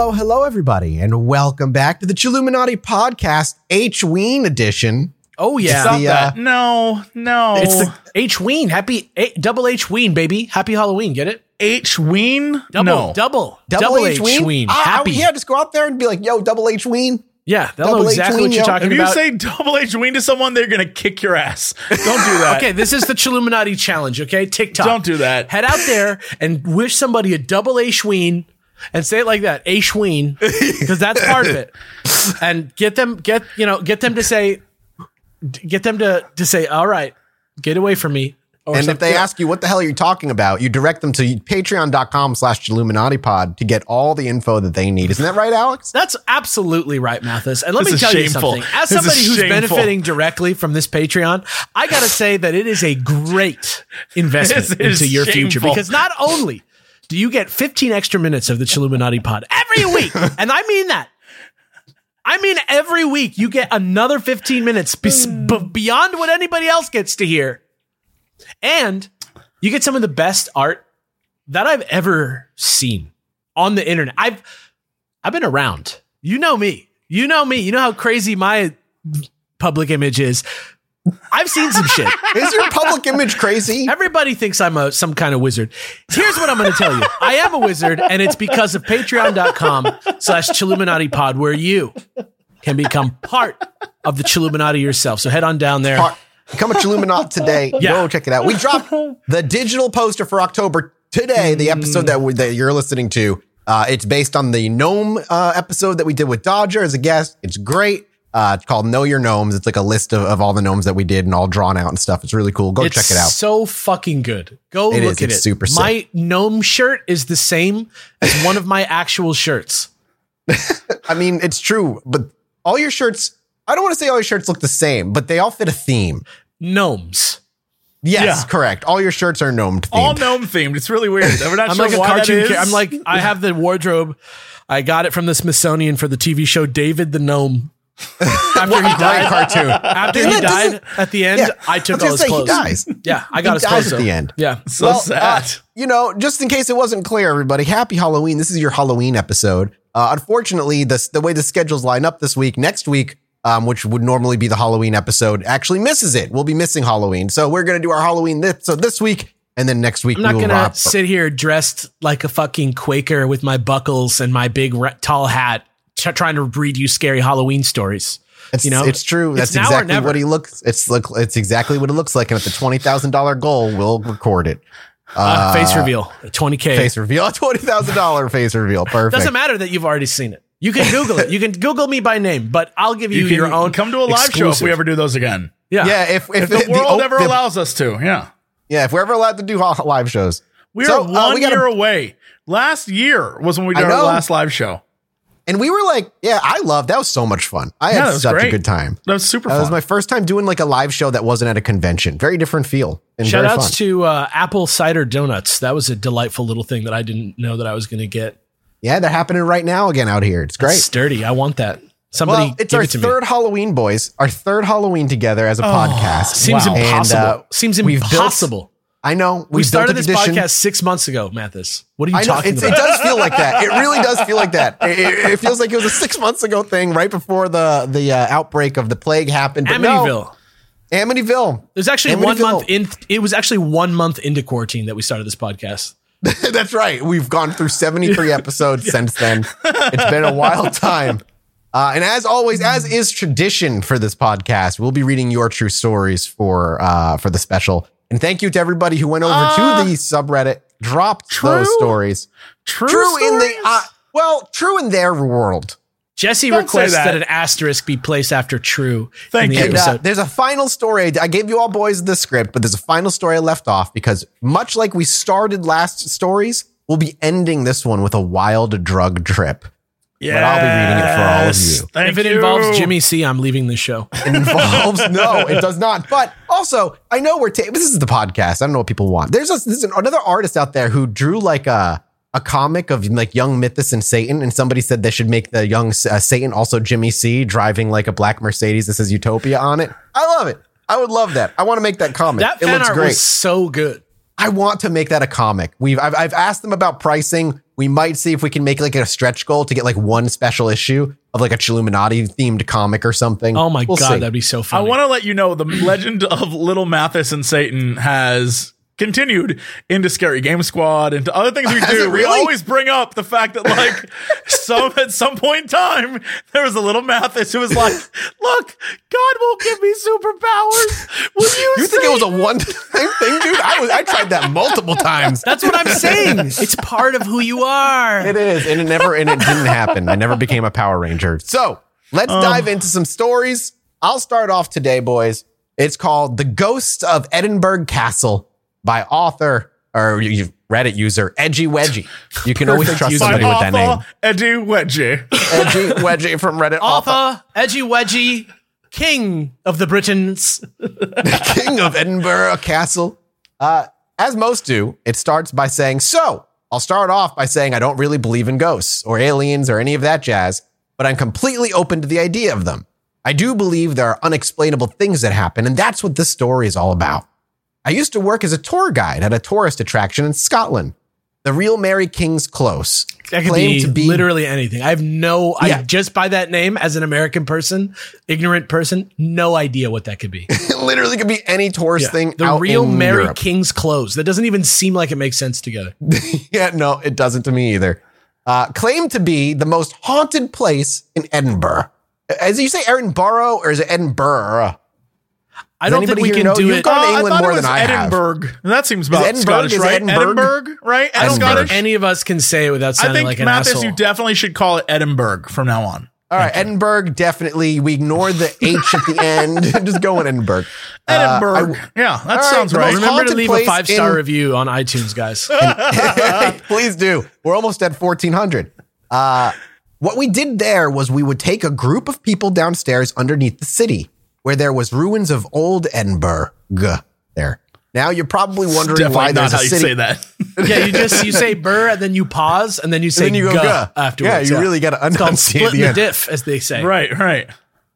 Hello, hello, everybody, and welcome back to the Chilluminati podcast, H Ween edition. Oh yeah, Stop the, uh, No, no. it's the H Ween. Happy A- double H Ween, baby. Happy Halloween. Get it? H Ween. Double, no. double, Double, H Ween. Ween. Ah, Happy. yeah, just go out there and be like, "Yo, Double H Ween." yeah, they'll know Double H exactly Ween, what you're yo. talking If you say double H Ween to someone, they're gonna kick your ass. Don't do that. okay, this is the Chilluminati challenge. Okay, TikTok. Don't do that. Head out there and wish somebody a double H Ween and say it like that, H Ween, because that's part of it. And get them, get you know, get them to say, get them to to say, all right, get away from me. Or And if they ask you what the hell are you talking about, you direct them to patreon.com slash Pod to get all the info that they need. Isn't that right, Alex? That's absolutely right, Mathis. And let This me tell shameful. you something. As This somebody who's shameful. benefiting directly from this Patreon, I got to say that it is a great investment is into your future because not only do you get 15 extra minutes of the Chilluminati pod every week, and I mean that. I mean, every week you get another 15 minutes bes- mm. b- beyond what anybody else gets to hear. And you get some of the best art that I've ever seen on the internet. I've I've been around. You know me. You know me. You know how crazy my public image is. I've seen some shit. Is your public image crazy? Everybody thinks I'm a some kind of wizard. Here's what I'm going to tell you. I am a wizard, and it's because of patreon.com slash Chilluminati pod, where you can become part of the Chilluminati yourself. So head on down there. Part- Become a Chilluminati today. Yeah. Go check it out. We dropped the digital poster for October today, the episode that, we, that you're listening to. Uh, it's based on the gnome uh, episode that we did with Dodger as a guest. It's great. Uh, it's called Know Your Gnomes. It's like a list of, of all the gnomes that we did and all drawn out and stuff. It's really cool. Go It's check it out. so fucking good. Go It look is. at It's it. super sick. My gnome shirt is the same as one of my actual shirts. I mean, it's true, but all your shirts, I don't want to say all your shirts look the same, but they all fit a theme. Gnomes. Yes, Yeah. correct. All your shirts are gnome themed. All gnome themed. It's really weird. We're not I'm sure like a why that cartoon. is. Ca- I'm like I have the wardrobe. I got it from the Smithsonian for the TV show David the Gnome. After he died, cartoon. after Isn't he died at the end, Yeah, I I took was all gonna his say, he clothes. dies. Yeah, I got He his dies clothes at though. the end. Yeah, so Well, sad. uh, you know, just in case it wasn't clear, everybody, happy Halloween. This is your Halloween episode. Uh, unfortunately, the, the way the schedules line up this week, next week, um, which would normally be the Halloween episode, actually misses it. We'll be missing Halloween. So we're going to do our Halloween this, so this week, and then next week I'm not we will gonna sit here dressed like a fucking Quaker with my buckles and my big re- tall hat, t- trying to read you scary Halloween stories. It's, you know, it's true. it's That's now or exactly what he looks. It's look. It's exactly what it looks like. And at the twenty thousand dollar goal, we'll record it. Uh, face reveal, 20k. Face reveal. Twenty thousand dollar face reveal. Perfect. Doesn't matter that you've already seen it. You can Google it. You can Google me by name, but I'll give you, you your own. come to a live show if we ever do those again. Yeah. Yeah. If if, If the world oh, ever the- allows us to, yeah. Yeah. If we're ever allowed to do live shows. We So, are uh, one we gotta- year away. Last year was when we did our last live show. And we were like, yeah, I loved that was so much fun. I Yeah, had such a good time. That was super That fun. That was my first time doing like a live show that wasn't at a convention. Very different feel. And Shout outs fun. to uh, Apple Cider Donuts. That was a delightful little thing that I didn't know that I was going to get. yeah, they're happening right now again out here. It's great. Sturdy. I want that. Somebody well, it's our it third me. Halloween, boys. Our third Halloween together as a podcast. Seems Wow. impossible. And, uh, Seems we've built- impossible. I know we built started this podcast six months ago, Mathis. What are you I talking about? it does feel like that. It really does feel like that. It, it- it feels like it was a six months ago thing, right before the the uh, outbreak of the plague happened. But no, Amityville. Amityville. There's actually one month in. It was actually one month into quarantine that we started this podcast. That's right. We've gone through 73 episodes since then. It's been a wild time. Uh, and as always, as is tradition for this podcast, we'll be reading your true stories for uh, for the special. And thank you to everybody who went over Ah. to the subreddit, dropped True? those stories. True, True in the stories? uh, well, true in their world. Jesse Don't requests that. that. an asterisk be placed after true. Thank in the you. And uh, episode. there's a final story. I gave you all boys the script, but there's a final story I left off because much like we started last stories, we'll be ending this one with a wild drug trip. Yes. but I'll be reading it for all of you. Thank if it you. involves Jimmy C, I'm leaving the show. It involves no, it does not. But also, I know we're ta- this is the podcast. I don't know what people want. There's, a, there's another artist out there who drew like a a comic of like young Mathis and Satan, and somebody said they should make the young uh, Satan also Jimmy C driving like a black Mercedes that says Utopia on it. I love it. I would love that. I want to make that comic. That it fan looks art great. was so good. I want to make that a comic. We've I've, I've asked them about pricing. We might see if we can make like a stretch goal to get like one special issue of like a Chilluminati themed comic or something. Oh my We'll god, see. that'd be so fun! I want to let you know the legend of Little Mathis and Satan has continued into Scary Game Squad and to other things we Has do. it We always bring up the fact that like some at some point in time there was a little Mathis who was like, "Look, God won't give me superpowers. Will you?" You think it was a one time thing, dude? I was I tried that multiple times. That's what I'm saying. it's part of who you are. It is, and it never and it didn't happen. I never became a Power Ranger. So let's um. dive into some stories. I'll start off today, boys. It's called "The Ghosts of Edinburgh Castle" by author or you- you Reddit user Edgy Wedgie. You can always Perfect trust user. somebody with that name. Author Eddie Wedgie. Edgy Wedgie from Reddit. Author, Arthur, Edgy Wedgie, King of the Britons. King of Edinburgh Castle. Uh, as most do, it starts by saying, "So." I'll start off by saying I don't really believe in ghosts or aliens or any of that jazz, but I'm completely open to the idea of them. I do believe there are unexplainable things that happen, and that's what this story is all about. I used to work as a tour guide at a tourist attraction in Scotland, the real Mary King's Close. That could be, to be literally anything. I have no, Yeah. I just by that name as an American person, ignorant person, no idea what that could be. It literally could be any tourist Yeah. thing. The real Mary Europe. King's Close. That doesn't even seem like it makes sense together. yeah, no, it doesn't to me either. Uh, claimed to be the most haunted place in Edinburgh. As you say, Edinburgh or is it Edinburgh? I don't think we can know? do You've it. gone to Uh, I England thought more it was than I have. That seems about Edinburgh? Scottish, Is it right? Edinburgh? right? I don't think any of us can say it without I sounding think like an Mathis, asshole. you definitely should call it Edinburgh from now on. All right, Edinburgh, definitely. We ignore the H at the end. Just go in Edinburgh. Uh, Edinburgh. yeah, that right, sounds the right. Remember to leave a five star in- review on iTunes, guys. Please do. We're almost at 1400. Uh, what we did there was we would take a group of people downstairs underneath the city where there was ruins of old Edinburgh there. Now you're probably wondering Definitely why not there's a how you city. say that. yeah, you just you say burr and then you pause and then you say then you go guh guh. afterwards. Yeah, you really gotta It's called enunciate the the diff, as they say. right, right.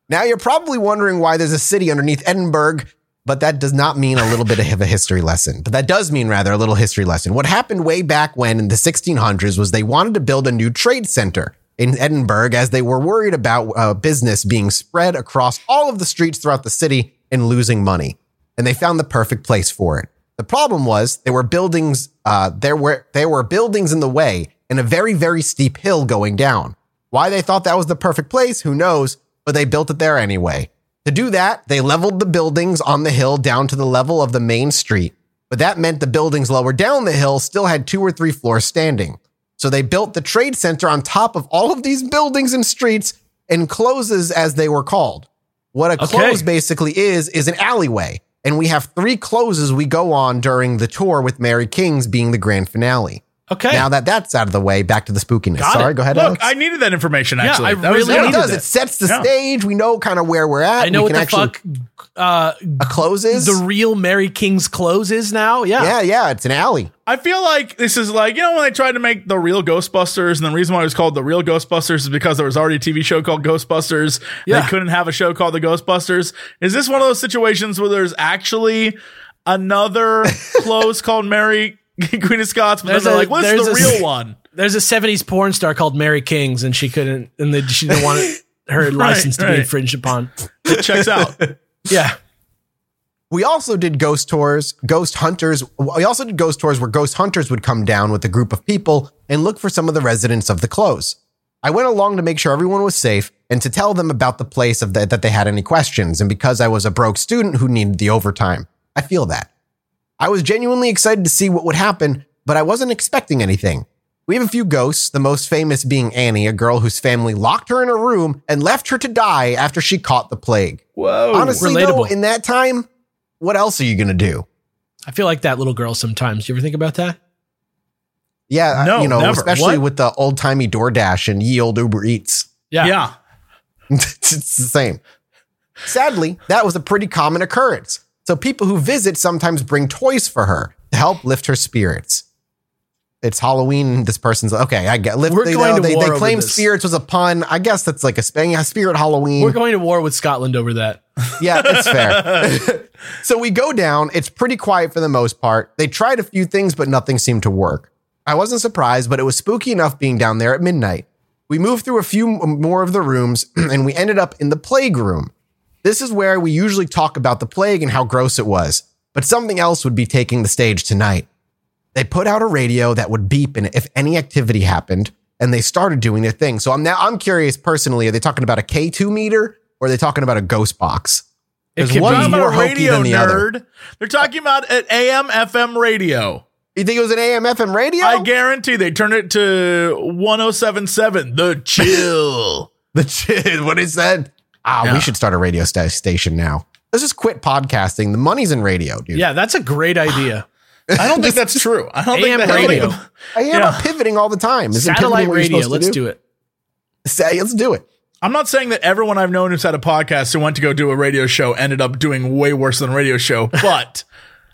Now you're probably wondering why there's a city underneath Edinburgh, but that does not mean a little bit of a history lesson. But that does mean rather a little history lesson. What happened way back when in the 1600s was they wanted to build a new trade center in Edinburgh as they were worried about uh, business being spread across all of the streets throughout the city and losing money. And they found the perfect place for it. The problem was there were buildings, uh, there were there were buildings in the way and a very very steep hill going down. Why they thought that was the perfect place, who knows? But they built it there anyway. To do that, they leveled the buildings on the hill down to the level of the main street. But that meant the buildings lower down the hill still had two or three floors standing. So they built the trade center on top of all of these buildings and streets and closes as they were called. What a Okay. close basically is, is an alleyway. And we have three closes we go on during the tour with Mary King's being the grand finale. Okay. Now that that's out of the way, back to the spookiness. Got Sorry, it. go ahead. Look, Alex. I needed that information. Actually, Yeah, Actually, I That was- really Yeah, it needed does. that. It sets the Yeah. stage. We know kind of where we're at. I know we what can the actually- fuck uh, a close the real Mary King's Close is now. Yeah. yeah, yeah, it's an alley. I feel like this is like you know when they tried to make the real Ghostbusters, and the reason why it was called the real Ghostbusters is because there was already a TV show called Ghostbusters. Yeah. They couldn't have a show called the Ghostbusters. Is this one of those situations where there's actually another close called Mary Queen of Scots, but There's then they're a- like, "What's there's the a- real one?" There's a 70s porn star called Mary Kings, and she couldn't, and they, she didn't want it, her license to right. be infringed upon. It checks out. Yeah. We also did ghost tours, ghost hunters. We also did ghost tours where ghost hunters would come down with a group of people and look for some of the residents of the close. I went along to make sure everyone was safe and to tell them about the place of the, that they had any questions. And because I was a broke student who needed the overtime, I feel that. I was genuinely excited to see what would happen, but I wasn't expecting anything. We have a few ghosts, the most famous being Annie, a girl whose family locked her in a room and left her to die after she caught the plague. Whoa! Honestly, though, in that time, what else are you going to do? I feel like that little girl sometimes. Do you ever think about that? Yeah, No, you know, never. especially What? with the old timey DoorDash and ye old Uber Eats. Yeah. yeah. it's the same. Sadly, that was a pretty common occurrence. So people who visit sometimes bring toys for her to help lift her spirits. It's Halloween. This person's okay. I get lift. We're they, going to they, war they claim spirits was a pun. I guess that's like a sp- spirit Halloween. We're going to war with Scotland over that. Yeah, it's fair. so we go down. It's pretty quiet for the most part. They tried a few things, but nothing seemed to work. I wasn't surprised, but it was spooky enough being down there at midnight. We moved through a few more of the rooms and we ended up in the plague room. This is where we usually talk about the plague and how gross it was, but something else would be taking the stage tonight. They put out a radio that would beep in if any activity happened, and they started doing their thing. So I'm now I'm curious personally, are they talking about a K2 meter or are they talking about a ghost box? It could one be. more a radio the other. nerd. They're talking about an AM FM radio. You think it was an AM FM radio? I guarantee they turned it to 1077 The Chill. The shit, what is that? Ah, Yeah. we should start a radio sta- station now. Let's just quit podcasting. The money's in radio, dude. Yeah, that's a great idea. I don't think that's true. I don't AM think that radio. I hear Yeah. about pivoting all the time. Isn't Satellite pivoting what you're radio. Let's do it. Say, let's do it. I'm not saying that everyone I've known who's had a podcast who went to go do a radio show ended up doing way worse than a radio show, but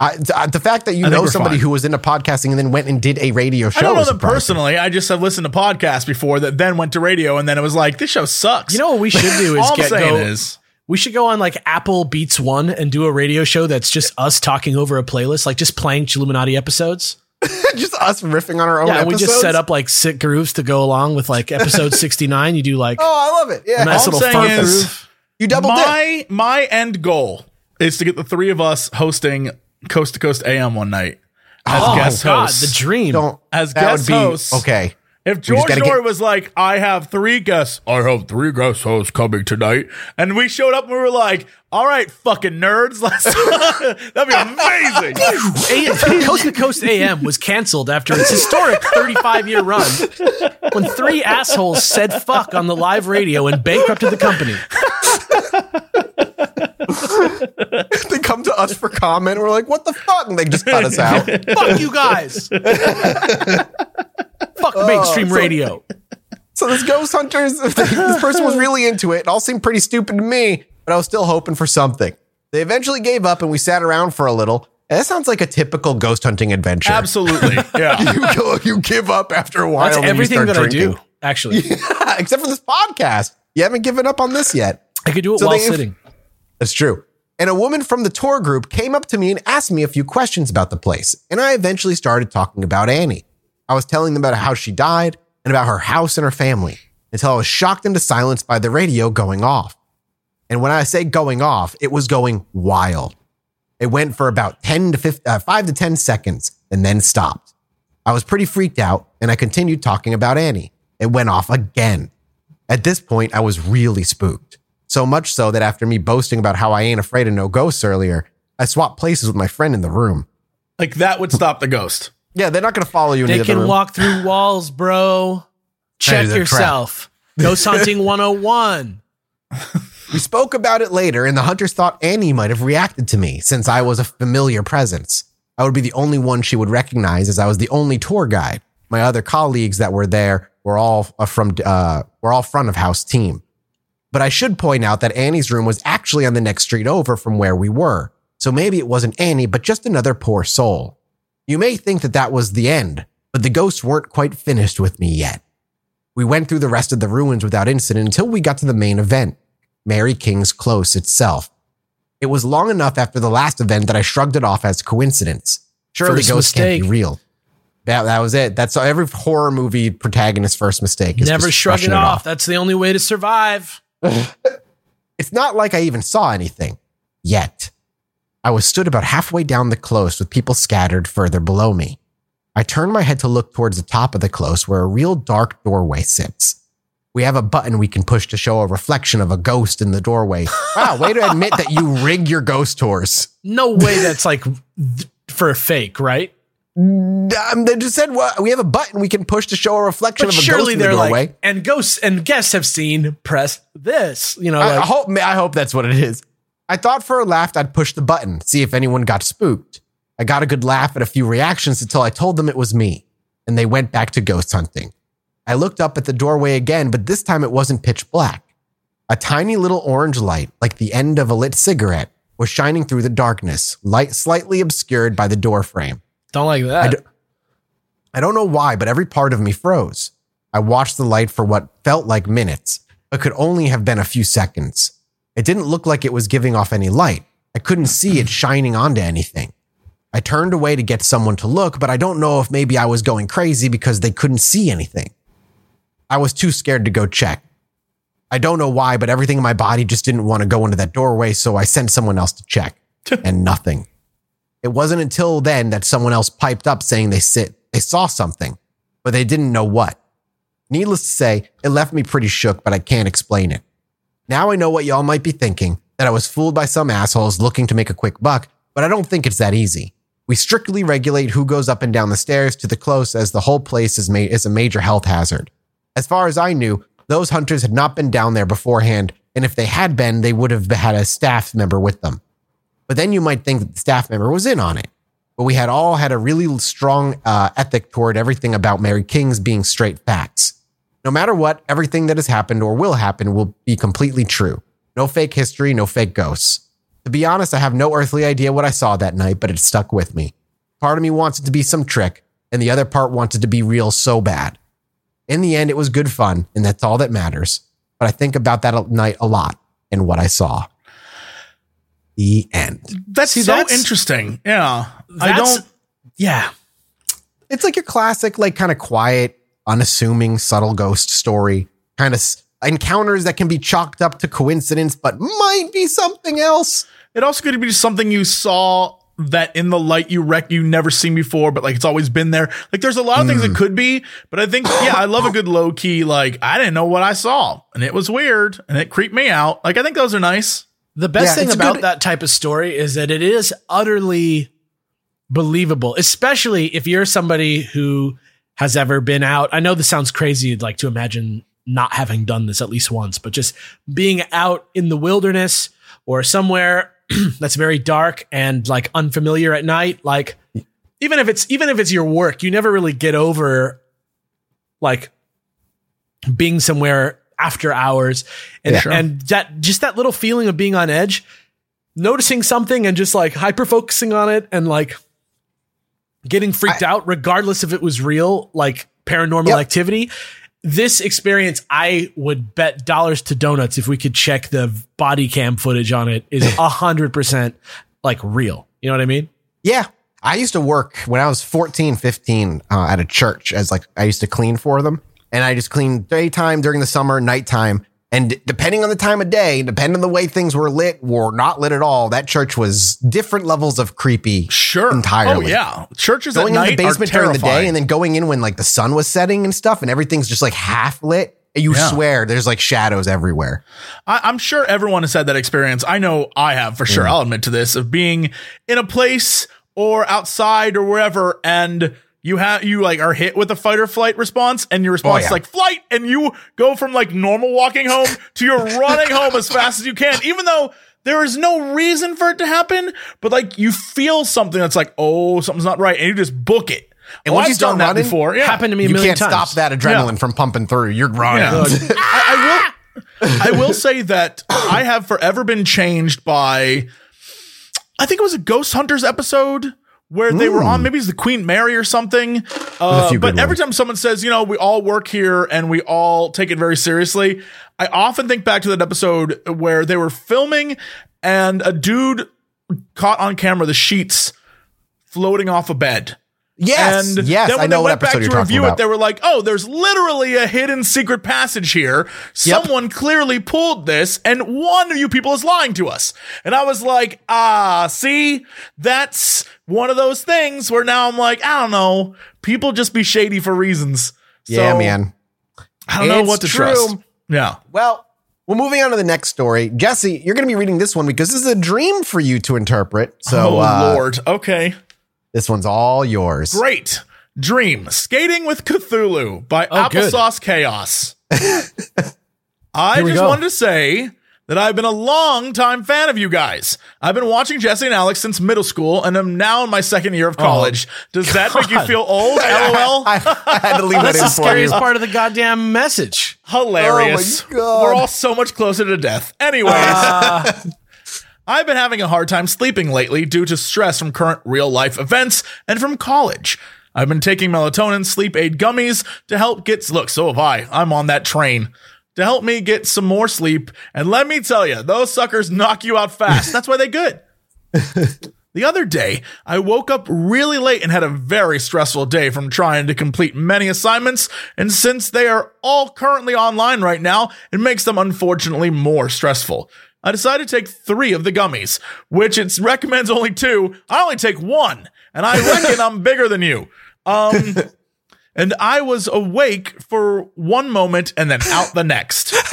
I, uh, the fact that you I know somebody fine. who was into podcasting and then went and did a radio show. I don't know them personally. I just have listened to podcasts before that then went to radio and then it was like, this show sucks. You know what we should do is get saying go, is we should go on like Apple Beats One and do a radio show that's just us talking over a playlist, like just playing Chilluminati episodes. just us riffing on our own. Yeah, and we just set up like sick grooves to go along with like episode sixty nine. You do like Oh, I love it. Yeah, a nice all I'm little saying fun is- groove. you double dip. my my end goal is to get the three of us hosting Coast to Coast AM one night as Oh guest God, hosts. the dream. Don't as guest would be hosts. okay. If George gotta get- was like, I have three guests, I have three guest hosts coming tonight, and we showed up and we were like, all right, fucking nerds, let's that'd be amazing. A- Coast to Coast AM was canceled after its historic 35 year run when three assholes said fuck on the live radio and bankrupted the company. They come to us for comment. We're like, what the fuck? And they just cut us out. Fuck you guys. fuck oh, mainstream so- radio. So this ghost hunters, this person was really into it. It all seemed pretty stupid to me, but I was still hoping for something. They eventually gave up and we sat around for a little. And that sounds like a typical ghost hunting adventure. Absolutely. Yeah. You go, you give up after a while. That's you everything start that I drinking. do, actually. Except for this podcast. You haven't given up on this yet. I could do it So while they- sitting. That's true. And a woman from the tour group came up to me and asked me a few questions about the place. And I eventually started talking about Annie. I was telling them about how she died and about her house and her family until I was shocked into silence by the radio going off. And when I say going off, it was going wild. It went for about 10 to 5, uh, 5 to 10 seconds and then stopped. I was pretty freaked out and I continued talking about Annie. It went off again. At this point, I was really spooked. So much so that after me boasting about how I ain't afraid of no ghosts earlier, I swapped places with my friend in the room. Like that would stop the ghost. Yeah, they're not going to follow you into They the can room. walk through walls, bro. Check is yourself. Ghost hunting 101. We spoke about it later, and the hunters thought Annie might have reacted to me since I was a familiar presence. I would be the only one she would recognize as I was the only tour guide. My other colleagues that were there were all uh, from uh, were all front of house team. But I should point out that Annie's room was actually on the next street over from where we were. So maybe it wasn't Annie, but just another poor soul. You may think that that was the end, but the ghosts weren't quite finished with me yet. We went through the rest of the ruins without incident until we got to the main event, Mary King's Close itself. It was long enough after the last event that I shrugged it off as coincidence. Surely First ghosts can't be real. That, that was it. That's every horror movie protagonist's first mistake. Is Never shrug brushing it off. That's the only way to survive. It's not like I even saw anything yet. I was stood about halfway down the close with people scattered further below me. I turned my head to look towards the top of the close where a real dark doorway sits. We have a button we can push to show a reflection of a ghost in the doorway. Wow, way to admit that you rig your ghost tours. No way that's like for a fake, right? Um, they just said well, we have a button we can push to show a reflection But of a surely ghost in the they're doorway. like, and ghosts and guests have seen press this. You know, I, I hope I hope that's what it is. I thought for a laugh I'd push the button, see if anyone got spooked. I got a good laugh at a few reactions until I told them it was me, and they went back to ghost hunting. I looked up at the doorway again, but this time it wasn't pitch black. A tiny little orange light, like the end of a lit cigarette, was shining through the darkness, light slightly obscured by the door frame. Don't like that. d- I don't know why, but every part of me froze. I watched the light for what felt like minutes, but could only have been a few seconds. It didn't look like it was giving off any light. I couldn't see it shining onto anything. I turned away to get someone to look, but I don't know if maybe I was going crazy because they couldn't see anything. I was too scared to go check. I don't know why, but everything in my body just didn't want to go into that doorway, so I sent someone else to check. and nothing. It wasn't until then that someone else piped up saying they sit they saw something, but they didn't know what. Needless to say, it left me pretty shook, but I can't explain it. Now I know what y'all might be thinking, that I was fooled by some assholes looking to make a quick buck, but I don't think it's that easy. We strictly regulate who goes up and down the stairs to the close as the whole place is, is a major health hazard. As far as I knew, those hunters had not been down there beforehand, and if they had been, they would have had a staff member with them. But then you might think that the staff member was in on it. But we had all had a really strong uh, ethic toward everything about Mary King's being straight facts. No matter what, everything that has happened or will happen will be completely true. No fake history, no fake ghosts. To be honest, I have no earthly idea what I saw that night, but it stuck with me. Part of me wants it to be some trick, and the other part wants it to be real so bad. In the end, it was good fun, and that's all that matters. But I think about that night a lot and what I saw. The end. That's See, so that's- interesting. Yeah. I don't. Yeah. It's like your classic, like kind of quiet, unassuming, subtle ghost story. Kind of encounters that can be chalked up to coincidence, but might be something else. It also could be something you saw that in the light you wreck you never seen before, but like it's always been there. Like there's a lot of things Hmm. it could be, but I think yeah, I love a good low key. Like I didn't know what I saw, and it was weird, and it creeped me out. Like I think those are nice. The best Yeah, thing about good- that type of story is that it is utterly believable, especially if you're somebody who has ever been out. I know this sounds crazy, like to imagine not having done this at least once, but just being out in the wilderness or somewhere that's very dark and like unfamiliar at night, like even if it's even if it's your work, you never really get over like being somewhere after hours and, Sure. and that just that little feeling of being on edge noticing something and just like hyper focusing on it and like getting freaked out regardless if it was real like paranormal Yep. activity this experience i would bet dollars to donuts if we could check the body cam footage on it is a hundred percent like real you know what i mean Yeah. I used to work when I was 14, 15 uh, at a church as like I used to clean for them. And I just cleaned daytime during the summer, nighttime. And depending on the time of day, depending on the way things were lit or not lit at all, that church was different levels of creepy. Sure, Entirely. Oh yeah, churches Going at in night the basement during the day and then going in when like the sun was setting and stuff and everything's just like half lit. You Yeah. swear there's like shadows everywhere. I, I'm sure everyone has had that experience. I know I have for Mm. sure. I'll admit to this of being in a place or outside or wherever, and you have you like are hit with a fight or flight response, and your response Oh, yeah. is like flight, and you go from like normal walking home to you're running home as fast as you can, even though. There is no reason for it to happen, but like you feel something that's like, oh, something's not right, and you just book it. And once you I've start done that running, before. Yeah. happened to me a You million can't times stop that adrenaline Yeah. from pumping through. You're running. Yeah. I, I will. I will say that I have forever been changed by. I think it was a Ghost Hunters episode where they were on. Maybe it's the Queen Mary or something. Uh, but every ones. time someone says, you know, we all work here and we all take it very seriously, I often think back to that episode where they were filming and a dude caught on camera the sheets floating off a bed. Yes. And yes. then when I know they what went back to review about. it, they were like, "Oh, there's literally a hidden secret passage here. Someone clearly pulled this, and one of you people is lying to us." And I was like, "Ah, see, that's one of those things where now I'm like, I don't know, people just be shady for reasons." yeah, So, man. I don't know what to true. trust. Yeah. Well, well, moving on to the next story. Jesse, you're going to be reading this one because this is a dream for you to interpret. So, oh uh, Lord. Okay. This one's all yours. Great. Dream Skating with Cthulhu by Oh, good. Applesauce Chaos. I just go. wanted to say that I've been a long time fan of you guys. I've been watching Jesse and Alex since middle school and I'm now in my second year of oh, college. Does that make you feel old? LOL. I, I had to leave that that's in the for you. scariest part of the goddamn message Hilarious. Oh my God. We're all so much closer to death. Anyways, ah. I've been having a hard time sleeping lately due to stress from current real life events and from college. I've been taking melatonin sleep aid gummies to help get look, so have I. I'm on that train. To help me get some more sleep. And let me tell you, those suckers knock you out fast. That's why they good. The other day, I woke up really late and had a very stressful day from trying to complete many assignments. And since they are all currently online right now, it makes them unfortunately more stressful. I decided to take three of the gummies, which it recommends only two. I only take one, and I reckon I'm bigger than you. Um, and I was awake for one moment and then out the next.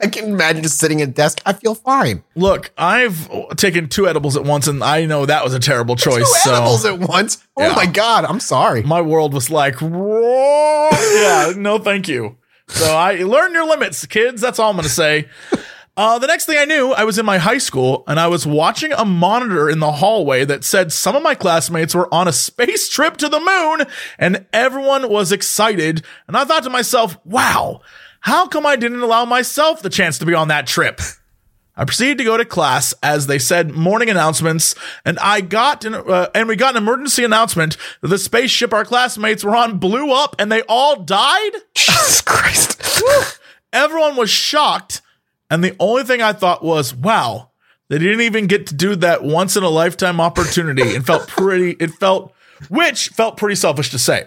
I can imagine just sitting at a desk. I feel fine. Look, I've taken two edibles at once, and I know that was a terrible choice. Two so animals at once. Oh Yeah. my god, I'm sorry. my world was like, yeah, no, thank you. So I learn your limits, kids. That's all I'm gonna say. Uh, the next thing I knew, I was in my high school and I was watching a monitor in the hallway that said some of my classmates were on a space trip to the moon and everyone was excited. And I thought to myself, wow, how come I didn't allow myself the chance to be on that trip? I proceeded to go to class as they said morning announcements, and I got an, uh, and we got an emergency announcement that the spaceship our classmates were on blew up and they all died. Jesus Christ. Everyone was shocked, and the only thing I thought was, "Wow, they didn't even get to do that once in a lifetime opportunity." and felt pretty. It felt, which felt pretty selfish to say.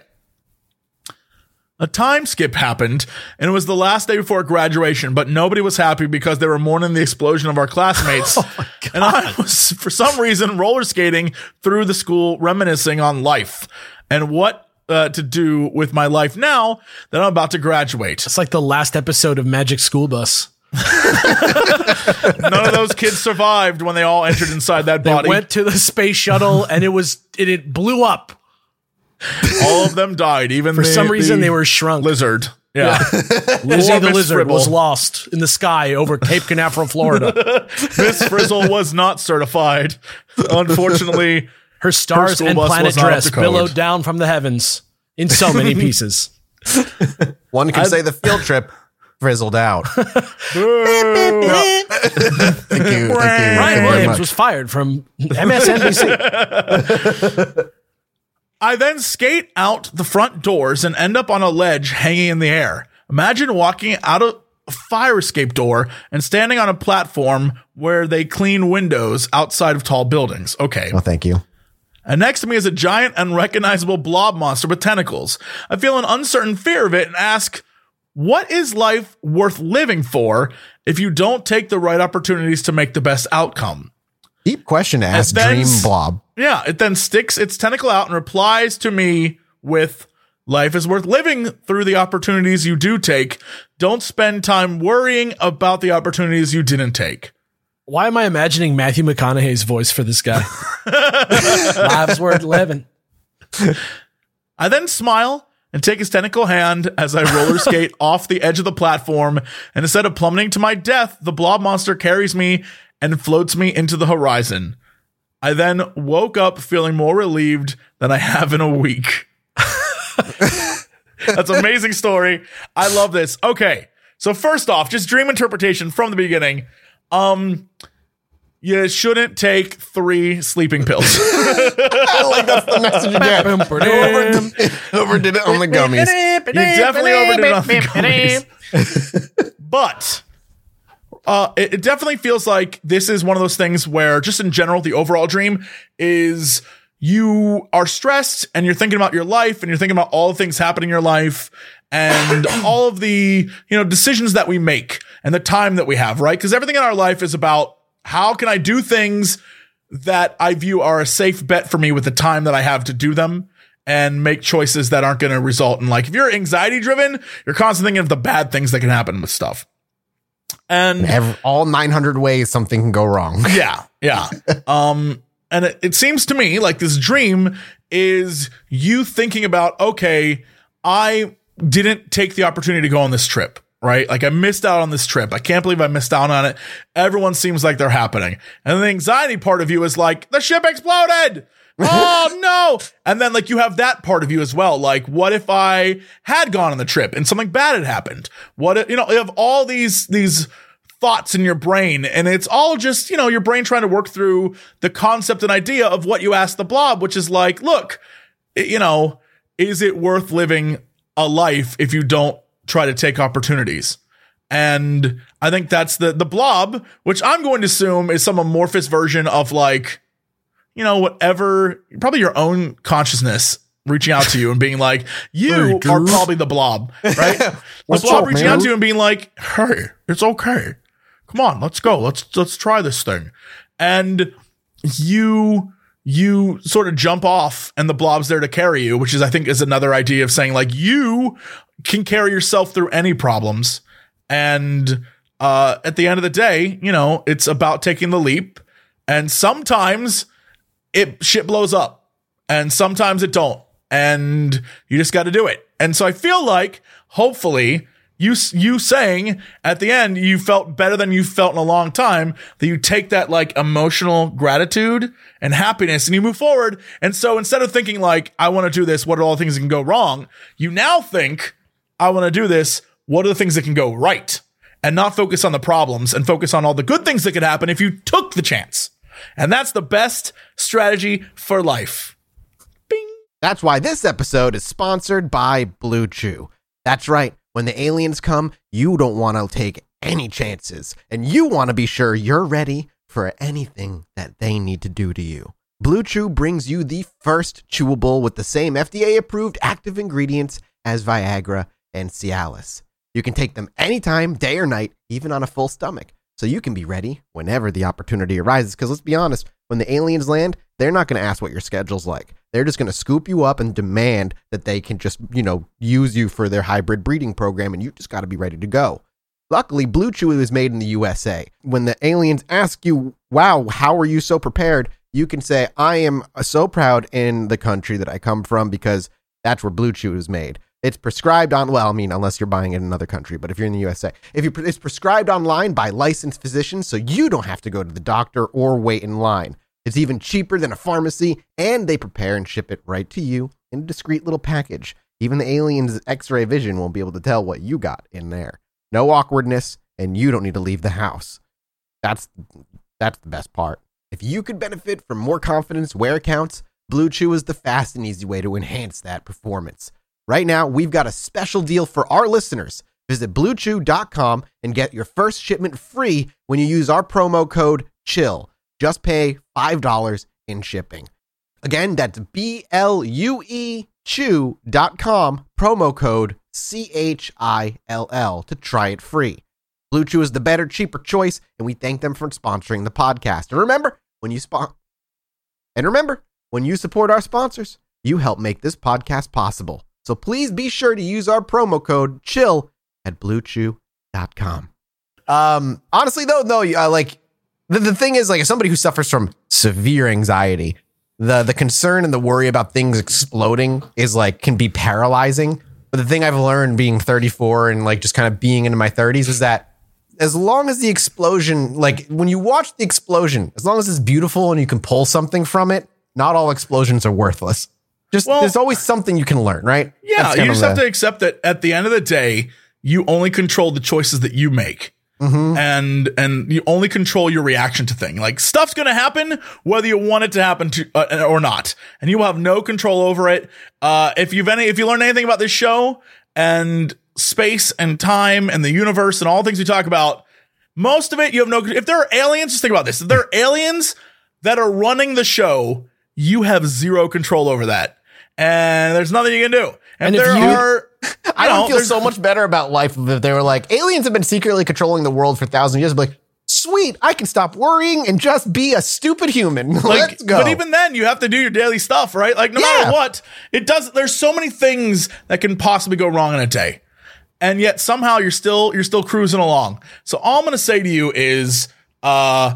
A time skip happened, and it was the last day before graduation, but nobody was happy because they were mourning the explosion of our classmates. and I was, for some reason, roller skating through the school, reminiscing on life and what uh, to do with my life now that I'm about to graduate. It's like the last episode of Magic School Bus. None of those kids survived when they all entered inside that body. They went to the space shuttle and it was it, it blew up. all of them died. Even For some reason, they were shrunk. lizard. Yeah, Lizzie the Miss lizard was lost in the sky over Cape Canaveral, Florida. Miss Frizzle was not certified. Unfortunately, Her stars school and bus planet was not up dress billowed down from the heavens in so many pieces. One can say the field trip frizzled out. thank you. Thank you. Brian very Williams much. was fired from MSNBC. I then skate out the front doors and end up on a ledge hanging in the air. Imagine walking out of a fire escape door and standing on a platform where they clean windows outside of tall buildings. Okay. Oh, thank you. And next to me is a giant, unrecognizable blob monster with tentacles. I feel an uncertain fear of it and ask, what is life worth living for if you don't take the right opportunities to make the best outcome? Deep question to ask then Dream Blob. Yeah, it then sticks its tentacle out and replies to me with life is worth living through the opportunities you do take. Don't spend time worrying about the opportunities you didn't take. Why am I imagining Matthew McConaughey's voice for this guy? Lives worth living. I then smile and take his tentacle hand as I roller skate off the edge of the platform. And instead of plummeting to my death, the blob monster carries me and floats me into the horizon. I then woke up feeling more relieved than I have in a week. That's an amazing story. I love this. Okay. So first off, just dream interpretation from the beginning. Um you shouldn't take three sleeping pills. I like that's the message again. Overdid, overdid it on the gummies. You definitely overdid it on the gummies. but uh, it, it definitely feels like this is one of those things where, just in general, the overall dream is you are stressed and you're thinking about your life and you're thinking about all the things happening in your life and all of the you know decisions that we make and the time that we have, right? Because everything in our life is about how can I do things that I view are a safe bet for me with the time that I have to do them and make choices that aren't going to result in like if you're anxiety driven, you're constantly thinking of the bad things that can happen with stuff. And Every, all 900 ways something can go wrong. yeah, yeah. Um, and it, it seems to me like this dream is you thinking about, okay, I didn't take the opportunity to go on this trip, right? Like I missed out on this trip. I can't believe I missed out on it. Everyone seems like they're happening. And the anxiety part of you is like, the ship exploded. oh no. And then like you have that part of you as well. Like, what if I had gone on the trip and something bad had happened? What if, you know, you have all these, these, thoughts in your brain and it's all just you know your brain trying to work through the concept and idea of what you asked the blob which is like look you know is it worth living a life if you don't try to take opportunities and i think that's the the blob which i'm going to assume is some amorphous version of like you know, whatever, probably your own consciousness reaching out to you and being like, you Hey, are probably the blob, right? the blob up, reaching man? out to you and being like, hey, it's okay. Come on, let's go. Let's let's try this thing. And you you sort of jump off and the blob's there to carry you, which is I think is another idea of saying like you can carry yourself through any problems. And uh at the end of the day, you know, it's about taking the leap. And sometimes it shit blows up. And sometimes it don't. And you just got to do it. And so i feel like hopefully you you saying at the end you felt better than you felt in a long time that you take that like emotional gratitude and happiness and you move forward. And so instead of thinking like i want to do this what are all the things that can go wrong? You now think i want to do this what are the things that can go right and not focus on the problems and focus on all the good things that could happen if you took the chance and that's the best strategy for life. Bing. That's why this episode is sponsored by Blue Chew. That's right. When the aliens come, you don't want to take any chances, and you want to be sure you're ready for anything that they need to do to you. Blue Chew brings you the first chewable with the same FDA approved active ingredients as Viagra and Cialis. You can take them anytime, day or night, even on a full stomach. So you can be ready whenever the opportunity arises. Because let's be honest, when the aliens land, they're not going to ask what your schedule's like. They're just going to scoop you up and demand that they can just, you know, use you for their hybrid breeding program, and you just got to be ready to go. Luckily, Blue Chew is made in the USA. When the aliens ask you, wow, how are you so prepared? You can say, I am so proud in the country that I come from because that's where Blue Chew is made. It's prescribed on, well, I mean, unless you're buying it in another country, but if you're in the USA, if you, it's prescribed online by licensed physicians, so you don't have to go to the doctor or wait in line. It's even cheaper than a pharmacy, and they prepare and ship it right to you in a discreet little package. Even the aliens' x ray vision won't be able to tell what you got in there. No awkwardness, and you don't need to leave the house. That's that's the best part. If you could benefit from more confidence where counts, Blue Chew is the fast and easy way to enhance that performance. Right now, we've got a special deal for our listeners. Visit bluechew.com and get your first shipment free when you use our promo code CHILL. Just pay $5 in shipping. Again, that's B L U E chew.com, promo code C H I L L to try it free. Blue Chew is the better, cheaper choice, and we thank them for sponsoring the podcast. And remember, when you spon- and remember, when you support our sponsors, you help make this podcast possible. So please be sure to use our promo code CHILL at bluechew.com. Um, honestly though, no, uh, like the, the thing is like as somebody who suffers from severe anxiety, the the concern and the worry about things exploding is like can be paralyzing. But the thing I've learned being 34 and like just kind of being into my 30s is that as long as the explosion, like when you watch the explosion, as long as it's beautiful and you can pull something from it, not all explosions are worthless. Just Well- there's always something you can learn, right? Yeah, you just have the- to accept that at the end of the day, you only control the choices that you make. Mm-hmm. And and you only control your reaction to thing. Like stuff's gonna happen whether you want it to happen to uh, or not, and you will have no control over it. Uh, if you've any, if you learn anything about this show and space and time and the universe and all things we talk about, most of it you have no. If there are aliens, just think about this. If there are aliens that are running the show, you have zero control over that, and there's nothing you can do. And, And there you- are, I would feel so much better about life if they were like aliens have been secretly controlling the world for thousands of years. I'd be like, sweet, I can stop worrying and just be a stupid human. Like, Let's go. But even then, you have to do your daily stuff, right? Like, no Yeah. matter what, it does. There's so many things that can possibly go wrong in a day, and yet somehow you're still you're still cruising along. So all I'm gonna say to you is, uh,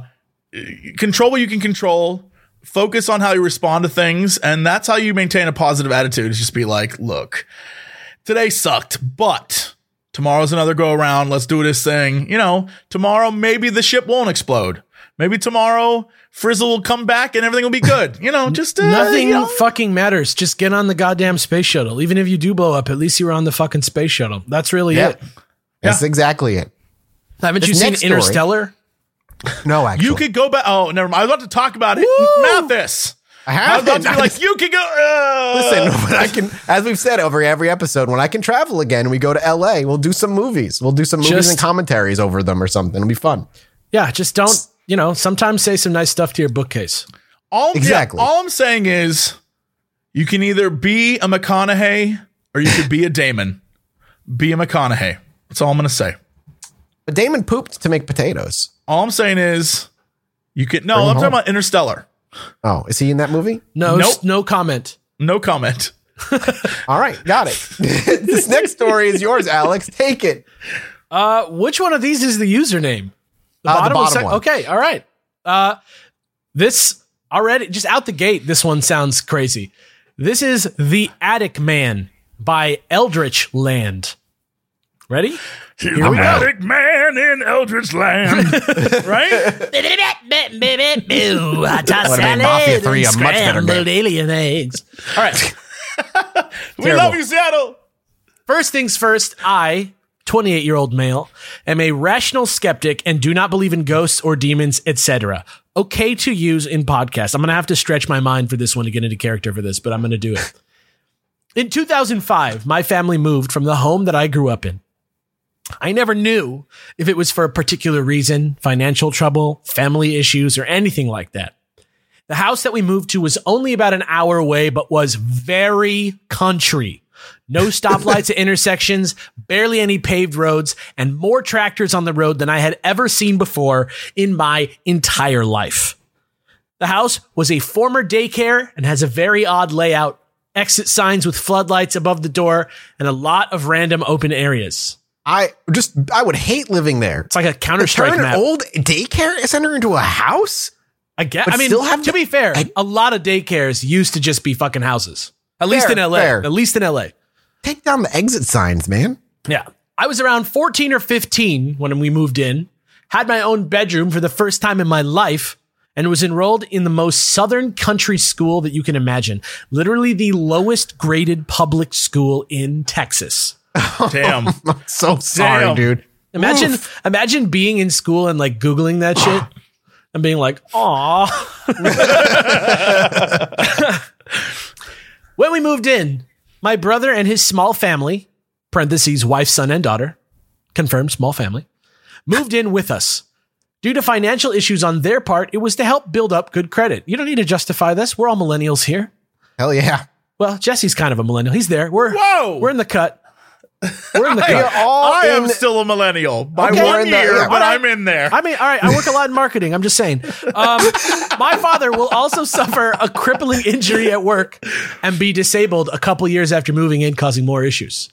control what you can control. Focus on how you respond to things, and that's how you maintain a positive attitude. Is just be like, look, today sucked, but tomorrow's another go around. Let's do this thing. You know, tomorrow maybe the ship won't explode. Maybe tomorrow Frizzle will come back and everything will be good. You know, just uh, Nothing you know. fucking matters. Just get on the goddamn space shuttle. Even if you do blow up, at least you were on the fucking space shuttle. That's really yeah, it. that's exactly it. Haven't This you seen next story- Interstellar? No, actually, You could go back. Oh, never mind. I was about to talk about it. Mathis. I have I was about haven't. to be like, you can go. Uh, Listen, when I can, as we've said over every episode, when I can travel again, we go to LA. We'll do some movies. We'll do some movies Just- and commentaries over them or something. It'll be fun. Yeah, just don't, you know, sometimes say some nice stuff to your bookcase. All yeah, Exactly. all I'm saying is, you can either be a McConaughey or you could be a Damon. Be a McConaughey. That's all I'm gonna say. But Damon pooped to make potatoes. All I'm saying is, you can. No, Bring I'm talking home. about Interstellar. Oh, is he in that movie? No, Nope. no comment. No comment. All right, got it. this next story is yours, Alex. Take it. Uh, which one of these is the username? The Uh, the or bottom sec- one. Okay, all right. Uh, this already just out the gate. This one sounds crazy. This is the Attic Man by Eldritch Land. Ready? Here we Attic man in Eldritch Land. right? Would've made Mafia 3 a much better game. alien eggs. All right. We Terrible. love you, Seattle. First things first, I, 28 year old male, am a rational skeptic and do not believe in ghosts or demons, etc. Okay to use in podcasts. I'm going to have to stretch my mind for this one to get into character for this, but I'm going to do it. In 2005, my family moved from the home that I grew up in. I never knew if it was for a particular reason, financial trouble, family issues, or anything like that. The house that we moved to was only about an hour away, but was very country. No stoplights at intersections, barely any paved roads, and more tractors on the road than I had ever seen before in my entire life. The house was a former daycare and has a very odd layout, exit signs with floodlights above the door, and a lot of random open areas. I just I would hate living there. It's like a Counter Strike Turn an map. old daycare center into a house. I guess. I mean, to the- be fair, I- a lot of daycares used to just be fucking houses. At least in LA. fair. At least in LA. Take down the exit signs, man. Yeah. I was around 14 or 15 when we moved in, had my own bedroom for the first time in my life, and was enrolled in the most southern country school that you can imagine. Literally the lowest graded public school in Texas. Damn. So sorry, Damn. dude. Imagine imagine being in school and like googling that shit ah. and being like, "Aw." when we moved in, my brother and his small family, parentheses wife, son, and daughter, confirmed small family, moved in with us. Due to financial issues on their part, it was to help build up good credit. You don't need to justify this. We're all millennials here. Hell yeah. Well, Jesse's kind of a millennial. He's there. We're Whoa. we're in the cut. We're in the You're all I am in- still a millennial by Okay, one in the- year, yeah. but All right. I'm in there. I mean, all right, I work a lot in marketing. I'm just saying. Um, my father will also suffer a crippling injury at work and be disabled a couple years after moving in, causing more issues.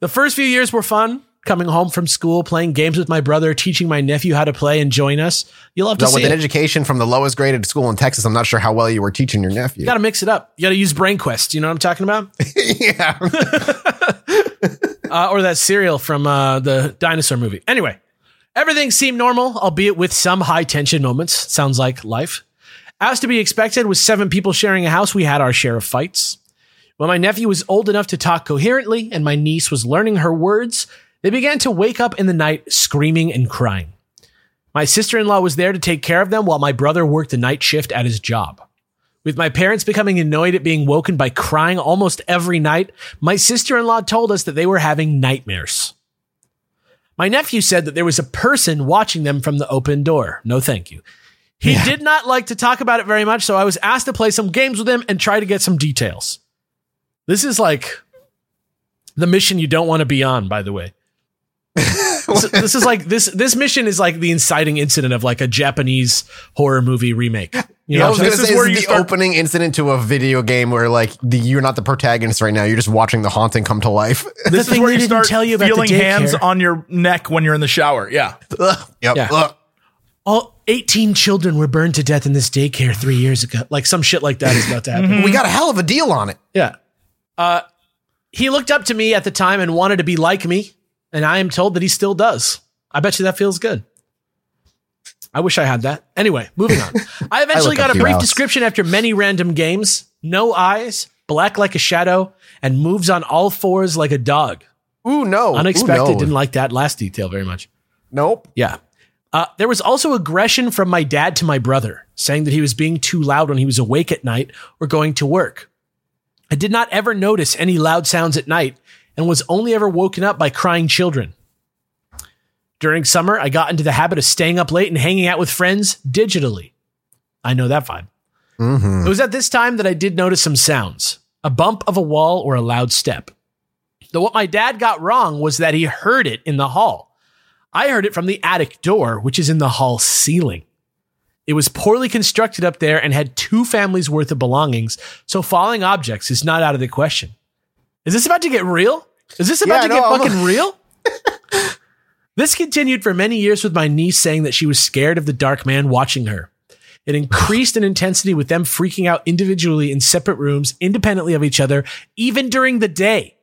The first few years were fun. Coming home from school, playing games with my brother, teaching my nephew how to play and join us. You'll have to But see with an education from the lowest graded school in Texas, I'm not sure how well you were teaching your nephew. You got to mix it up. You got to use Brain Quest. You know what I'm talking about? yeah. uh, or that cereal from uh, the dinosaur movie. Anyway, everything seemed normal, albeit with some high tension moments. Sounds like life. As to be expected, with seven people sharing a house, we had our share of fights. When my nephew was old enough to talk coherently and my niece was learning her words, they began to wake up in the night screaming and crying. My sister in law was there to take care of them while my brother worked the night shift at his job. With my parents becoming annoyed at being woken by crying almost every night, my sister in law told us that they were having nightmares. My nephew said that there was a person watching them from the open door. No, thank you. He did not like to talk about it very much, so I was asked to play some games with him and try to get some details. This is like the mission you don't want to be on, by the way. this, this is like this this mission is like the inciting incident of like a Japanese horror movie remake. You know, I was what gonna this say is where you the start- opening incident to a video game where like the, you're not the protagonist right now. You're just watching the haunting come to life. this is thing where you didn't start tell you about the feeling hands on your neck when you're in the shower. Yeah. Ugh. Yep. Yeah. Ugh. all 18 children were burned to death in this daycare three years ago. Like some shit like that is about to happen. We got a hell of a deal on it. Yeah. Uh, he looked up to me at the time and wanted to be like me. And I am told that he still does. I bet you that feels good. I wish I had that. Anyway, moving on. I eventually look got a brief Alex. description after many random games. No eyes, black like a shadow, and moves on all fours like a dog. Ooh no. Unexpected. Ooh, no. Didn't like that last detail very much. Nope. Yeah. Uh, there was also aggression from my dad to my brother, saying that he was being too loud when he was awake at night or going to work. I did not ever notice any loud sounds at night and was only ever woken up by crying children. During summer, I got into the habit of staying up late and hanging out with friends digitally. I know that vibe. Mm-hmm. It was at this time that I did notice some sounds a bump of a wall or a loud step. Though what my dad got wrong was that he heard it in the hall. I heard it from the attic door, which is in the hall ceiling. It was poorly constructed up there and had two families worth of belongings, so falling objects is not out of the question. Is this about to get real? Is this about Yeah, to no, get I'm- fucking real? this continued for many years with my niece saying that she was scared of the dark man watching her. It increased in intensity with them freaking out individually in separate rooms, independently of each other, even during the day.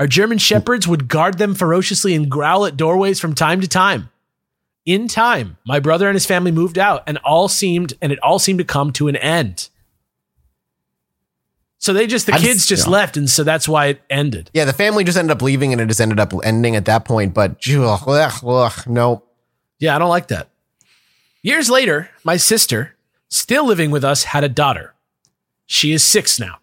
Our German shepherds would guard them ferociously and growl at doorways from time to time. In time, my brother and his family moved out and all seemed and it all seemed to come to an end. So they just the I just- kids just yeah. left and so that's why it ended. Yeah, the family just ended up leaving and it just ended up ending at that point. But ugh, ugh, ugh, no. Yeah, I don't like that. Years later, my sister, still living with us, had a daughter. She is six now.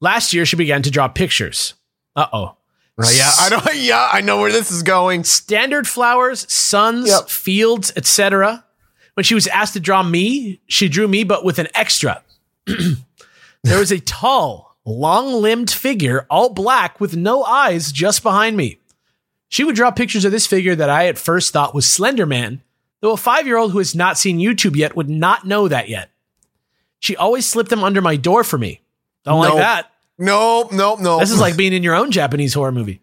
Last year, she began to draw pictures. Uh oh. Right, yeah, I know. Yeah, I know where this is going. Standard flowers, suns, Yep. fields, etc. When she was asked to draw me, she drew me, but with an extra. there was a tall, long limbed figure, all black with no eyes, just behind me. She would draw pictures of this figure that I at first thought was Slender Man, though a five year old who has not seen YouTube yet would not know that yet. She always slipped them under my door for me. Don't like that. Nope, nope, nope. This is like being in your own Japanese horror movie.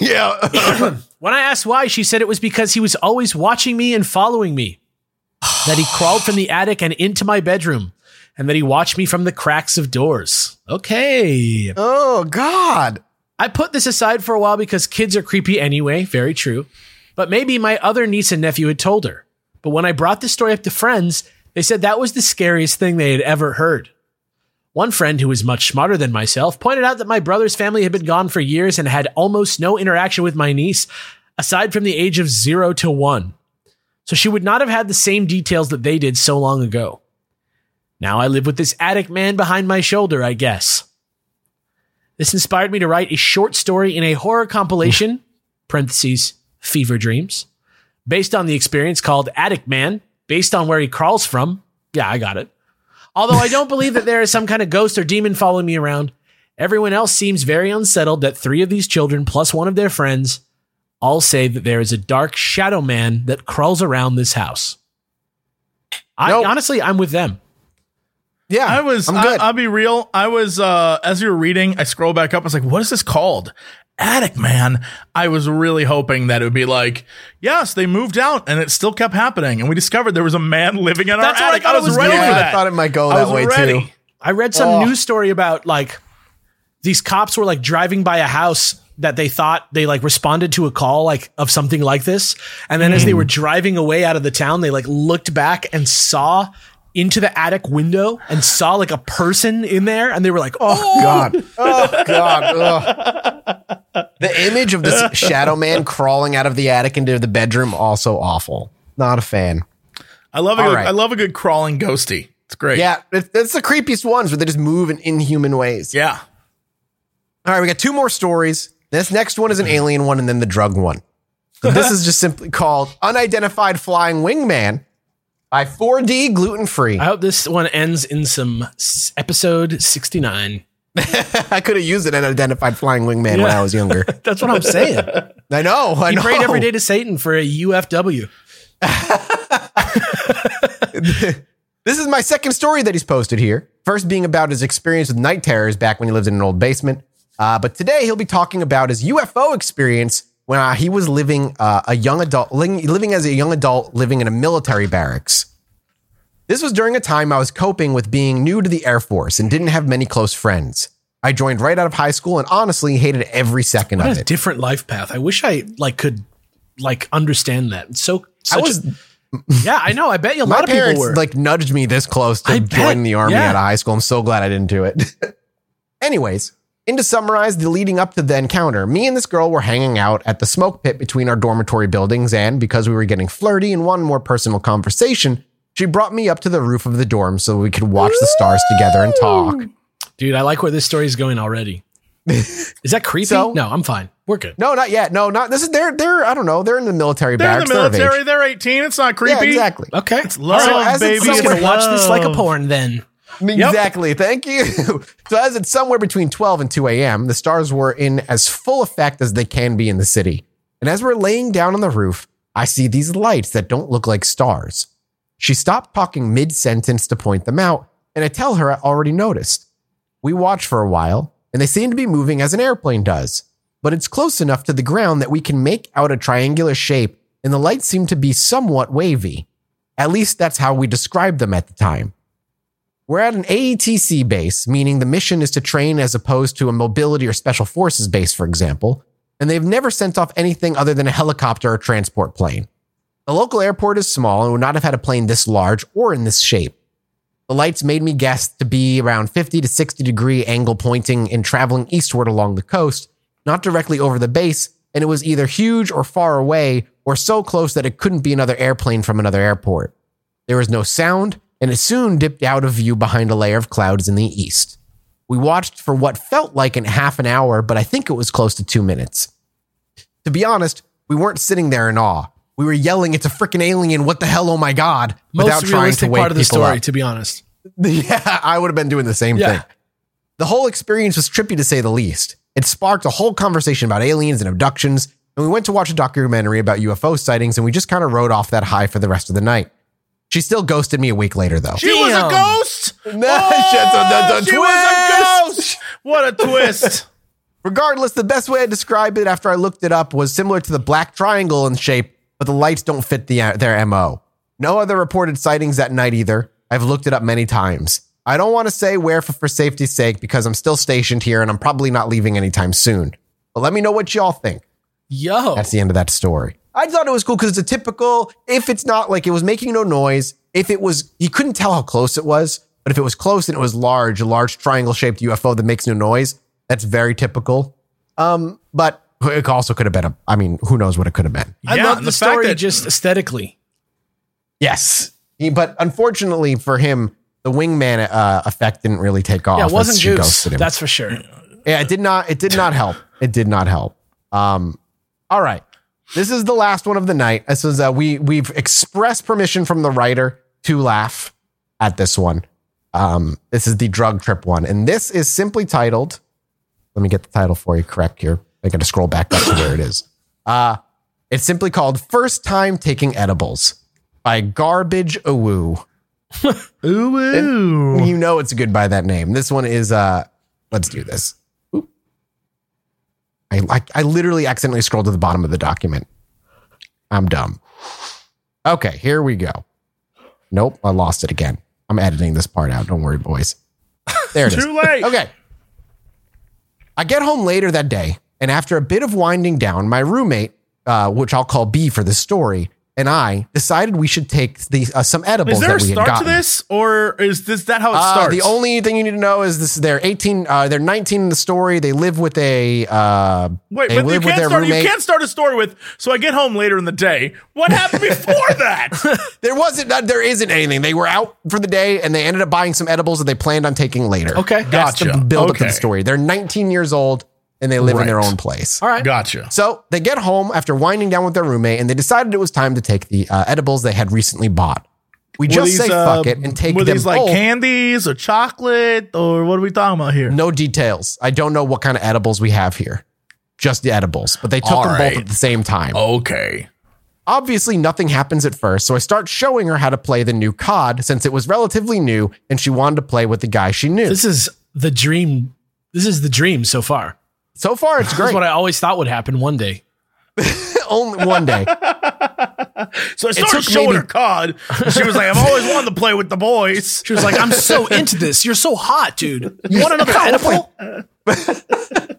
yeah. When I asked why, she said it was because he was always watching me and following me. that he crawled from the attic and into my bedroom, and that he watched me from the cracks of doors. Okay. oh God. I put this aside for a while because kids are creepy anyway, very true. But maybe my other niece and nephew had told her. But when I brought this story up to friends, they said that was the scariest thing they had ever heard. One friend who was much smarter than myself pointed out that my brother's family had been gone for years and had almost no interaction with my niece, aside from the age of zero to one. So she would not have had the same details that they did so long ago. Now I live with this attic man behind my shoulder, I guess. This inspired me to write a short story in a horror compilation, parentheses, Fever Dreams, based on the experience called Attic Man, based on where he crawls from. Yeah, I got it. Although I don't believe that there is some kind of ghost or demon following me around, everyone else seems very unsettled that three of these children, plus one of their friends, all say that there is a dark shadow man that crawls around this house. I Nope. honestly, I'm with them. Yeah, I was. I'm good. I, will be real. I was. uh As you were reading, I scroll back up. I was like, "What is this called?" Attic Man. I was really hoping that it would be like, yes, they moved out, and it still kept happening, and we discovered there was a man living in That's our what I attic. I was, was ready going. for that. I thought it might go I that was way ready. too. I read some Oh. news story about like these cops were like driving by a house that they thought they like responded to a call like of something like this. And then as they were driving away out of the town, they like looked back and saw into the attic window and saw like a person in there and they were like, "Oh, oh God. Oh God. Ugh. The image of this shadow man crawling out of the attic into the bedroom also awful. Not a fan. I love a All good, right. I love a good crawling ghosty. It's great. Yeah, it- it's the creepiest ones where they just move in inhuman ways. Yeah. All right, we got two more stories. This next one is an alien one and then the drug one. So this is just simply called Unidentified Flying Wingman by 4D Gluten Free. I hope this one ends in some s- episode 69." I could have used an unidentified flying wingman when I was younger. That's what I'm saying. I know. I He know. prayed every day to Satan for a UFW. This is my second story that he's posted here. First being about his experience with night terrors back when he lived in an old basement. Uh, but today he'll be talking about his UFO experience when uh, he was living uh, a young adult, living, living as a young adult, living in a military barracks. This was during a time I was coping with being new to the Air Force and didn't have many close friends. I joined right out of high school and honestly hated every second What of a it. different life path. I wish I like could like understand that. It's so I was a- yeah, I know. I bet you a lot of people were. like nudged me this close to I bet, the army yeah. out of high school. I'm so glad I didn't do it. Anyways, and to summarize the leading up to the encounter, me and this girl were hanging out at the smoke pit between our dormitory buildings, and because we were getting flirty and wanted more personal conversation, she brought me up to the roof of the dorm so we could watch the stars together and talk. Dude, I like where this story is going already. Is that creepy? So- no, I'm fine. We're good. No, not yet. No, not this is they're they're I don't know. They're in the military They're in barracks. the They're military. They're 18. It's not creepy. Yeah, exactly. Okay. love, So it's baby. I'm so gonna It's watch this like a porn then. Exactly. Thank you. so as it's somewhere between 12 and 2 a.m., the stars were in as full effect as they can be in the city. And as we're laying down on the roof, I see these lights that don't look like stars. She stopped talking mid sentence to point them out, and I tell her I already noticed. We watch for a while, and they seem to be moving as an airplane does, but it's close enough to the ground that we can make out a triangular shape, and the lights seem to be somewhat wavy. At least that's how we described them at the time. We're at an AETC base, meaning the mission is to train as opposed to a mobility or special forces base, for example, and they've never sent off anything other than a helicopter or transport plane. The local airport is small and would not have had a plane this large or in this shape. The lights made me guess to be around 50 to 60 degree angle pointing and traveling eastward along the coast, not directly over the base, and it was either huge or far away or so close that it couldn't be another airplane from another airport. There was no sound, and it soon dipped out of view behind a layer of clouds in the east. We watched for what felt like an half an hour, but I think it was close to two minutes. To be honest, we weren't sitting there in awe. We were yelling, "It's a freaking alien! What the hell? Oh my god!" Most without trying to wake part of the story, up. to be honest. Yeah, I would have been doing the same Yeah. thing. The whole experience was trippy to say the least. It sparked a whole conversation about aliens and abductions, and we went to watch a documentary about UFO sightings, and we just kind of rode off that high for the rest of the night. She still ghosted me a week later, though. She was a Damn. ghost. Nah, shut the- the- the she was a twist. ghost. What a twist. Regardless, the best way I described it after I looked it up was similar to the black triangle in shape, but the lights don't fit the, uh, their MO. No other reported sightings that night either. I've looked it up many times. I don't want to say where for, for safety's sake because I'm still stationed here and I'm probably not leaving anytime soon. But let me know what y'all think. Yo. That's the end of that story. I thought it was cool because it's a typical, if it's not like it was making no noise, if it was, you couldn't tell how close it was, but if it was close and it was large, a large triangle shaped UFO that makes no noise, that's very typical. Um, but it also could have been a, I mean, who knows what it could have been. I Yeah, love and the, the fact story that- just aesthetically. Yes. He- but unfortunately for him, the wingman uh, effect didn't really take off. Yeah, it wasn't she Goose. ghosted him. That's for sure. Yeah, it did not. It did not help. It did not help. Um, all right, this is the last one of the night. This is uh, we we've expressed permission from the writer to laugh at this one. Um, this is the drug trip one, and this is simply titled. Let me get the title for you correct here. I got to scroll back up to where it is. Uh, it's simply called "First Time Taking Edibles" by Garbage Awoo. Ooh, ooh. You know it's good by that name. This one is uh let's do this. I, I I literally accidentally scrolled to the bottom of the document. I'm dumb. Okay, here we go. Nope, I lost it again. I'm editing this part out. Don't worry, boys. There it is. Too late. Okay. I get home later that day, and after a bit of winding down, my roommate, uh, which I'll call B for the story, and I decided we should take the uh, some edibles Is there a that we had start to gotten. this, or is this that how it Uh, starts? the only thing you need to know is this: they're 18, uh, they're 19 in the story. They live with a, uh, Wait, they but you with can't their start. roommate. You can't start a story with. So I get home later in the day. What happened before that? There wasn't, uh, there isn't anything. They were out for the day and they ended up buying some edibles that they planned on taking later. Okay. that's the Gotcha. build up to the story. They're 19 years old and they live in their own place. All right. Gotcha. So they get home after winding down with their roommate, and they decided it was time to take the uh, edibles they had recently bought. We Were just these, say fuck uh, it and take Were them these like both. candies or chocolate or what are we talking about here? no details. I don't know what kind of edibles we have here. Just the edibles, but they took All them right. both at the same time. Okay. Obviously, nothing happens at first, so I start showing her how to play the new COD since it was relatively new and she wanted to play with the guy she knew. This is the dream. This is the dream so far. So far, it's great. is what I always thought would happen one day. Only one day. So I started took showing maybe- her COD. She was like, I've always wanted to play with the boys. She was like, "I'm so into this. You're so hot, dude. You want another edible?"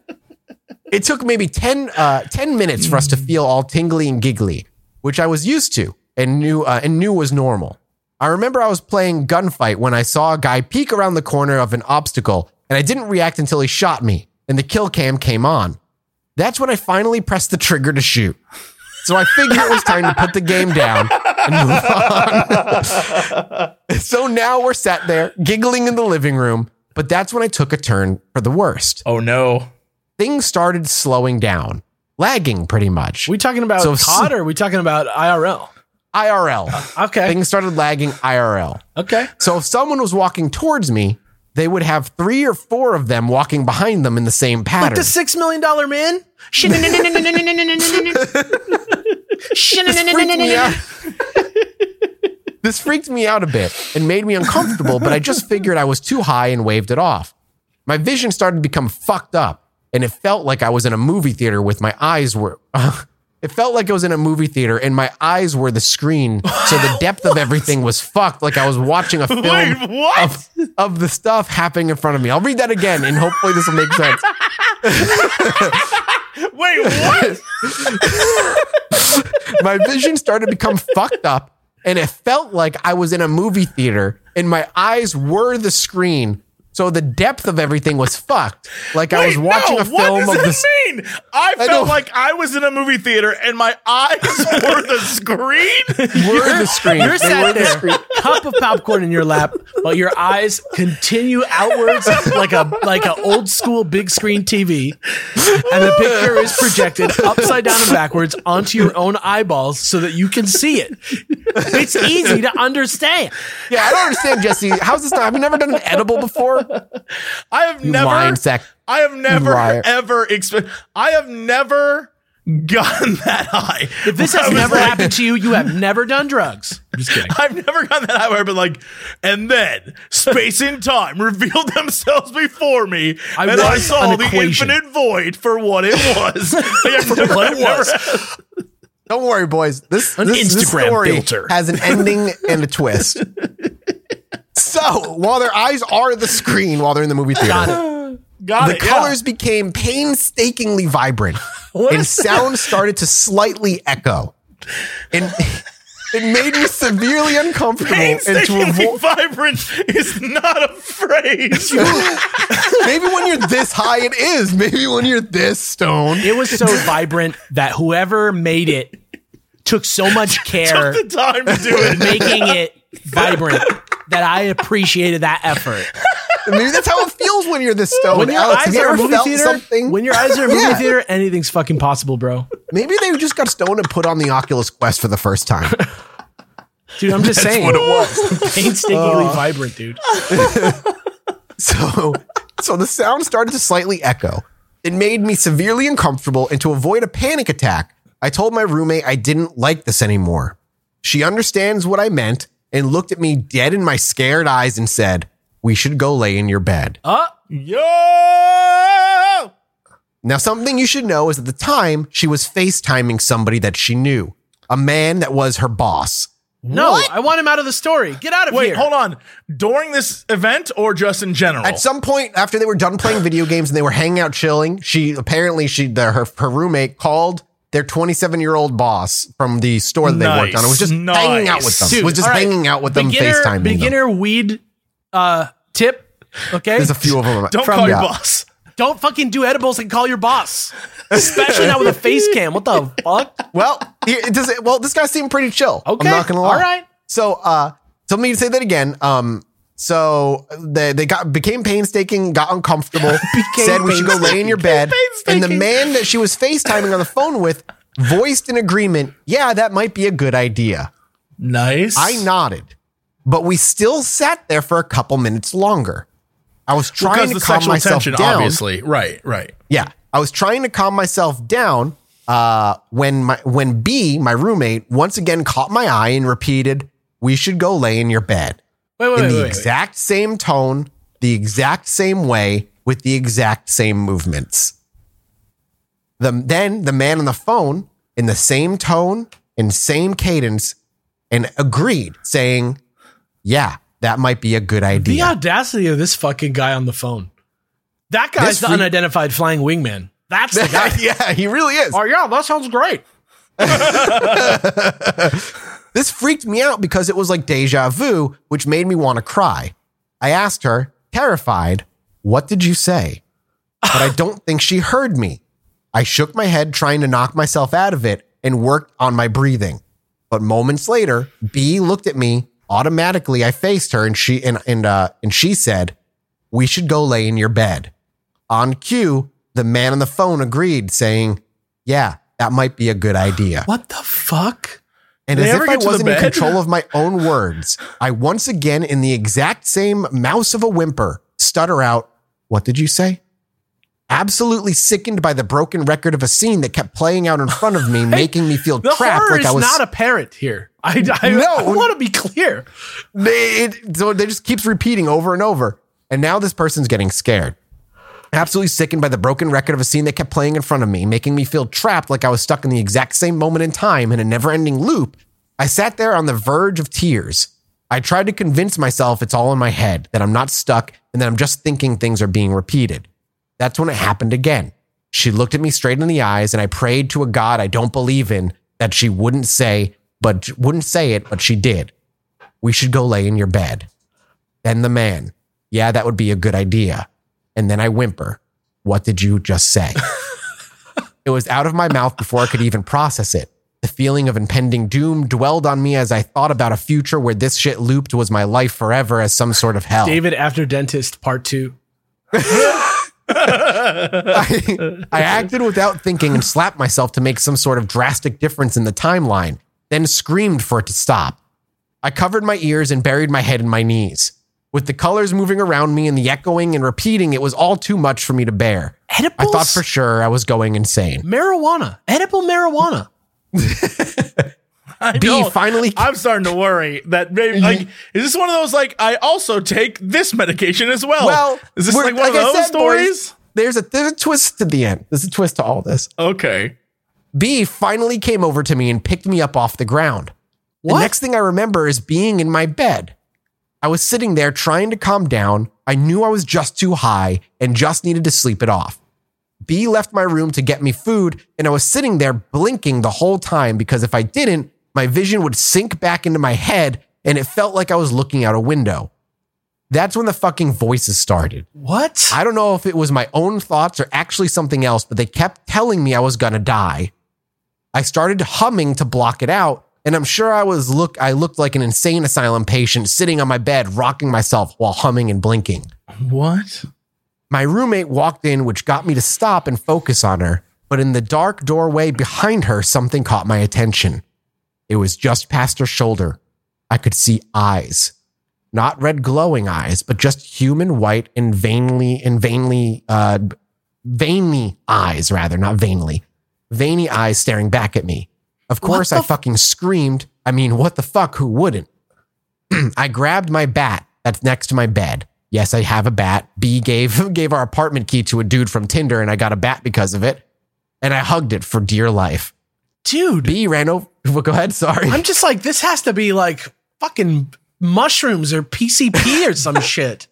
It took maybe 10, uh, 10 minutes for us to feel all tingly and giggly, which I was used to and knew, uh, and knew was normal. I remember I was playing gunfight when I saw a guy peek around the corner of an obstacle and I didn't react until he shot me and the kill cam came on. That's when I finally pressed the trigger to shoot. So I figured it was time to put the game down and move on. so now we're sat there giggling in the living room, but that's when I took a turn for the worst. Oh no. things started slowing down, lagging pretty much. we talking about So- COD or are we talking about IRL? IRL. Okay. Things started lagging IRL. Okay. So if someone was walking towards me, they would have three or four of them walking behind them in the same Like pattern. the six million dollar man? this freaked me out. this freaked me out a bit and made me uncomfortable, but I just figured I was too high and waved it off. My vision started to become fucked up, and it felt like I was in a movie theater with my eyes were. it felt like I was in a movie theater and my eyes were the screen, so the depth of everything was fucked. Like I was watching a film Wait, of, of the stuff happening in front of me. I'll read that again, and hopefully this will make sense. Wait, what? my vision started to become fucked up and it felt like I was in a movie theater and my eyes were the screen. So the depth of everything was fucked. Like I was watching no, a film what of does this. mean? I know. felt like I was in a movie theater and my eyes were the screen. Were the screen. You're They were the screen. Cup of popcorn in your lap, while your eyes continue outwards like a like an old school big screen TV, and the picture is projected upside down and backwards onto your own eyeballs so that you can see it. It's easy to understand. Yeah, I don't understand, Jesse. How's this not? Have you never done an edible before? I have You never lying sack. I have never liar. ever exp- I have never gotten that high. If this has never like- happened to you, you have never done drugs. I'm just kidding. I've never gotten that high where I've been like, and then space and time revealed themselves before me, I and I saw an the equation. infinite void for what it was. for what it was. Don't worry, boys. This, An this, this Instagram story filter. has an ending and a twist. So while their eyes are the screen while they're in the movie theater, Got it. Got the it. yeah. colors became painstakingly vibrant and sound started to slightly echo. And it made me severely uncomfortable and to Painstakingly avoid vibrant is not a phrase. maybe when you're this high it is. Maybe when you're this stoned. It was so vibrant that whoever made it took so much care Took the time to do it. making it vibrant that I appreciated that effort. Maybe that's how it feels when you're this stoned. When your Alex, eyes are a movie theater, something? when your eyes are a movie Yeah. theater, anything's fucking possible, bro. Maybe they just got stoned and put on the Oculus Quest for the first time. Dude, I'm just saying. what it was. Painstakingly uh. vibrant, dude. So, so the sound started to slightly echo. It made me severely uncomfortable, and to avoid a panic attack, I told my roommate I didn't like this anymore. She understands what I meant and looked at me dead in my scared eyes and said, "We should go lay in your bed." Uh, Yo! Now, something you should know is at the time she was FaceTiming somebody that she knew, a man that was her boss. no, I want him out of the story. Get out of Wait, here. Wait, hold on. During this event or just in general? At some point after they were done playing video games and they were hanging out chilling, she apparently she the, her her roommate called their 27 year old boss from the store that they worked on. It was just Nice. hanging out with them. Dude, it was just all right. hanging out with them, beginner, FaceTiming them. Beginner weed uh, tip. Okay. There's a few of them. Don't from- call your yeah. boss. Don't fucking do edibles and call your boss. Especially not with a face cam. What the fuck? Well, it does, well, this guy seemed pretty chill. Okay. I'm not gonna lie. All right. So, uh, so let me say that again. Um, so they they got became painstaking, got uncomfortable, Became said we should go lay in your bed, and the man that she was FaceTiming on the phone with voiced an agreement. Yeah, that might be a good idea. Nice. I nodded, but we still sat there for a couple minutes longer. I was trying because to the calm sexual myself tension, down. obviously. Right, right. Yeah, I was trying to calm myself down uh, when my when B, my roommate, once again caught my eye and repeated, "We should go lay in your bed." Wait, wait, in wait, the exact same tone, the exact same way, with the exact same movements. The, then the man on the phone, in the same tone and same cadence, and agreed, saying, "Yeah, that might be a good idea. The audacity of this fucking guy on the phone. That guy's This the freak- unidentified flying wingman. That's the guy. yeah, he really is. oh yeah, that sounds great. This freaked me out because it was like deja vu, which made me want to cry. I asked her, terrified, What did you say? But I don't think she heard me. I shook my head, trying to knock myself out of it, and worked on my breathing. But moments later, B looked at me. Automatically, I faced her, and she and and uh, and she said, "We should go lay in your bed." On cue, The man on the phone agreed, saying, Yeah, that might be a good idea. What the fuck? And Did as if I get to the wasn't in control of my own words, I once again, in the exact same mouse of a whimper, stutter out, What did you say? Absolutely sickened by the broken record of a scene that kept playing out in front of me, making me feel The trapped horror like I was. not a parent here. I, I, No. I want to be clear. they, it, so they just keeps repeating over and over. And now this person's getting scared. Absolutely sickened by the broken record of a scene that kept playing in front of me, making me feel trapped like I was stuck in the exact same moment in time in a never ending loop. I sat there on the verge of tears. I tried to convince myself it's all in my head, that I'm not stuck, and that I'm just thinking things are being repeated. That's when it happened again. She looked at me straight in the eyes, and I prayed to a God I don't believe in that she wouldn't say, but wouldn't say it, but she did. We should go lay in your bed. Then the man, yeah, that would be a good idea. And then I whimper, what did you just say? it was out of my mouth before I could even process it. The feeling of impending doom dwelled on me as I thought about a future where this shit looped was my life forever as some sort of hell. David after dentist part two. I, I acted without thinking and slapped myself to make some sort of drastic difference in the timeline, then screamed for it to stop. I covered my ears and buried my head in my knees. With the colors moving around me and the echoing and repeating, it was all too much for me to bear. I thought for sure I was going insane. marijuana. Edible marijuana. I B don't- finally I'm starting to worry that maybe mm-hmm. like is this one of those like I also take this medication as well? Well, is this we're- like one of I those said, stories? boys, there's a there's a twist to the end. There's a twist to all this. Okay. B finally came over to me and picked me up off the ground. What? The next thing I remember is being in my bed. I was sitting there trying to calm down. I knew I was just too high and just needed to sleep it off. B left my room to get me food, and I was sitting there blinking the whole time because if I didn't, my vision would sink back into my head and it felt like I was looking out a window. That's when the fucking voices started. What? I don't know if it was my own thoughts or actually something else, but they kept telling me I was gonna die. I started humming to block it out, and I'm sure I was look I looked like an insane asylum patient sitting on my bed, rocking myself while humming and blinking. What? My roommate walked in, which got me to stop and focus on her, but in the dark doorway behind her, something caught my attention. It was just past her shoulder. I could see eyes. Not red glowing eyes, but just human white and vainly and vainly uh veiny eyes, rather, not vainly. Veiny eyes staring back at me. Of course, I f- fucking screamed. I mean, what the fuck? Who wouldn't? I grabbed my bat that's next to my bed. Yes, I have a bat. B gave gave our apartment key to a dude from Tinder, and I got a bat because of it. And I hugged it for dear life. Dude, B ran over. Well, go ahead. Sorry. I'm just like, this has to be like fucking mushrooms or PCP or some shit.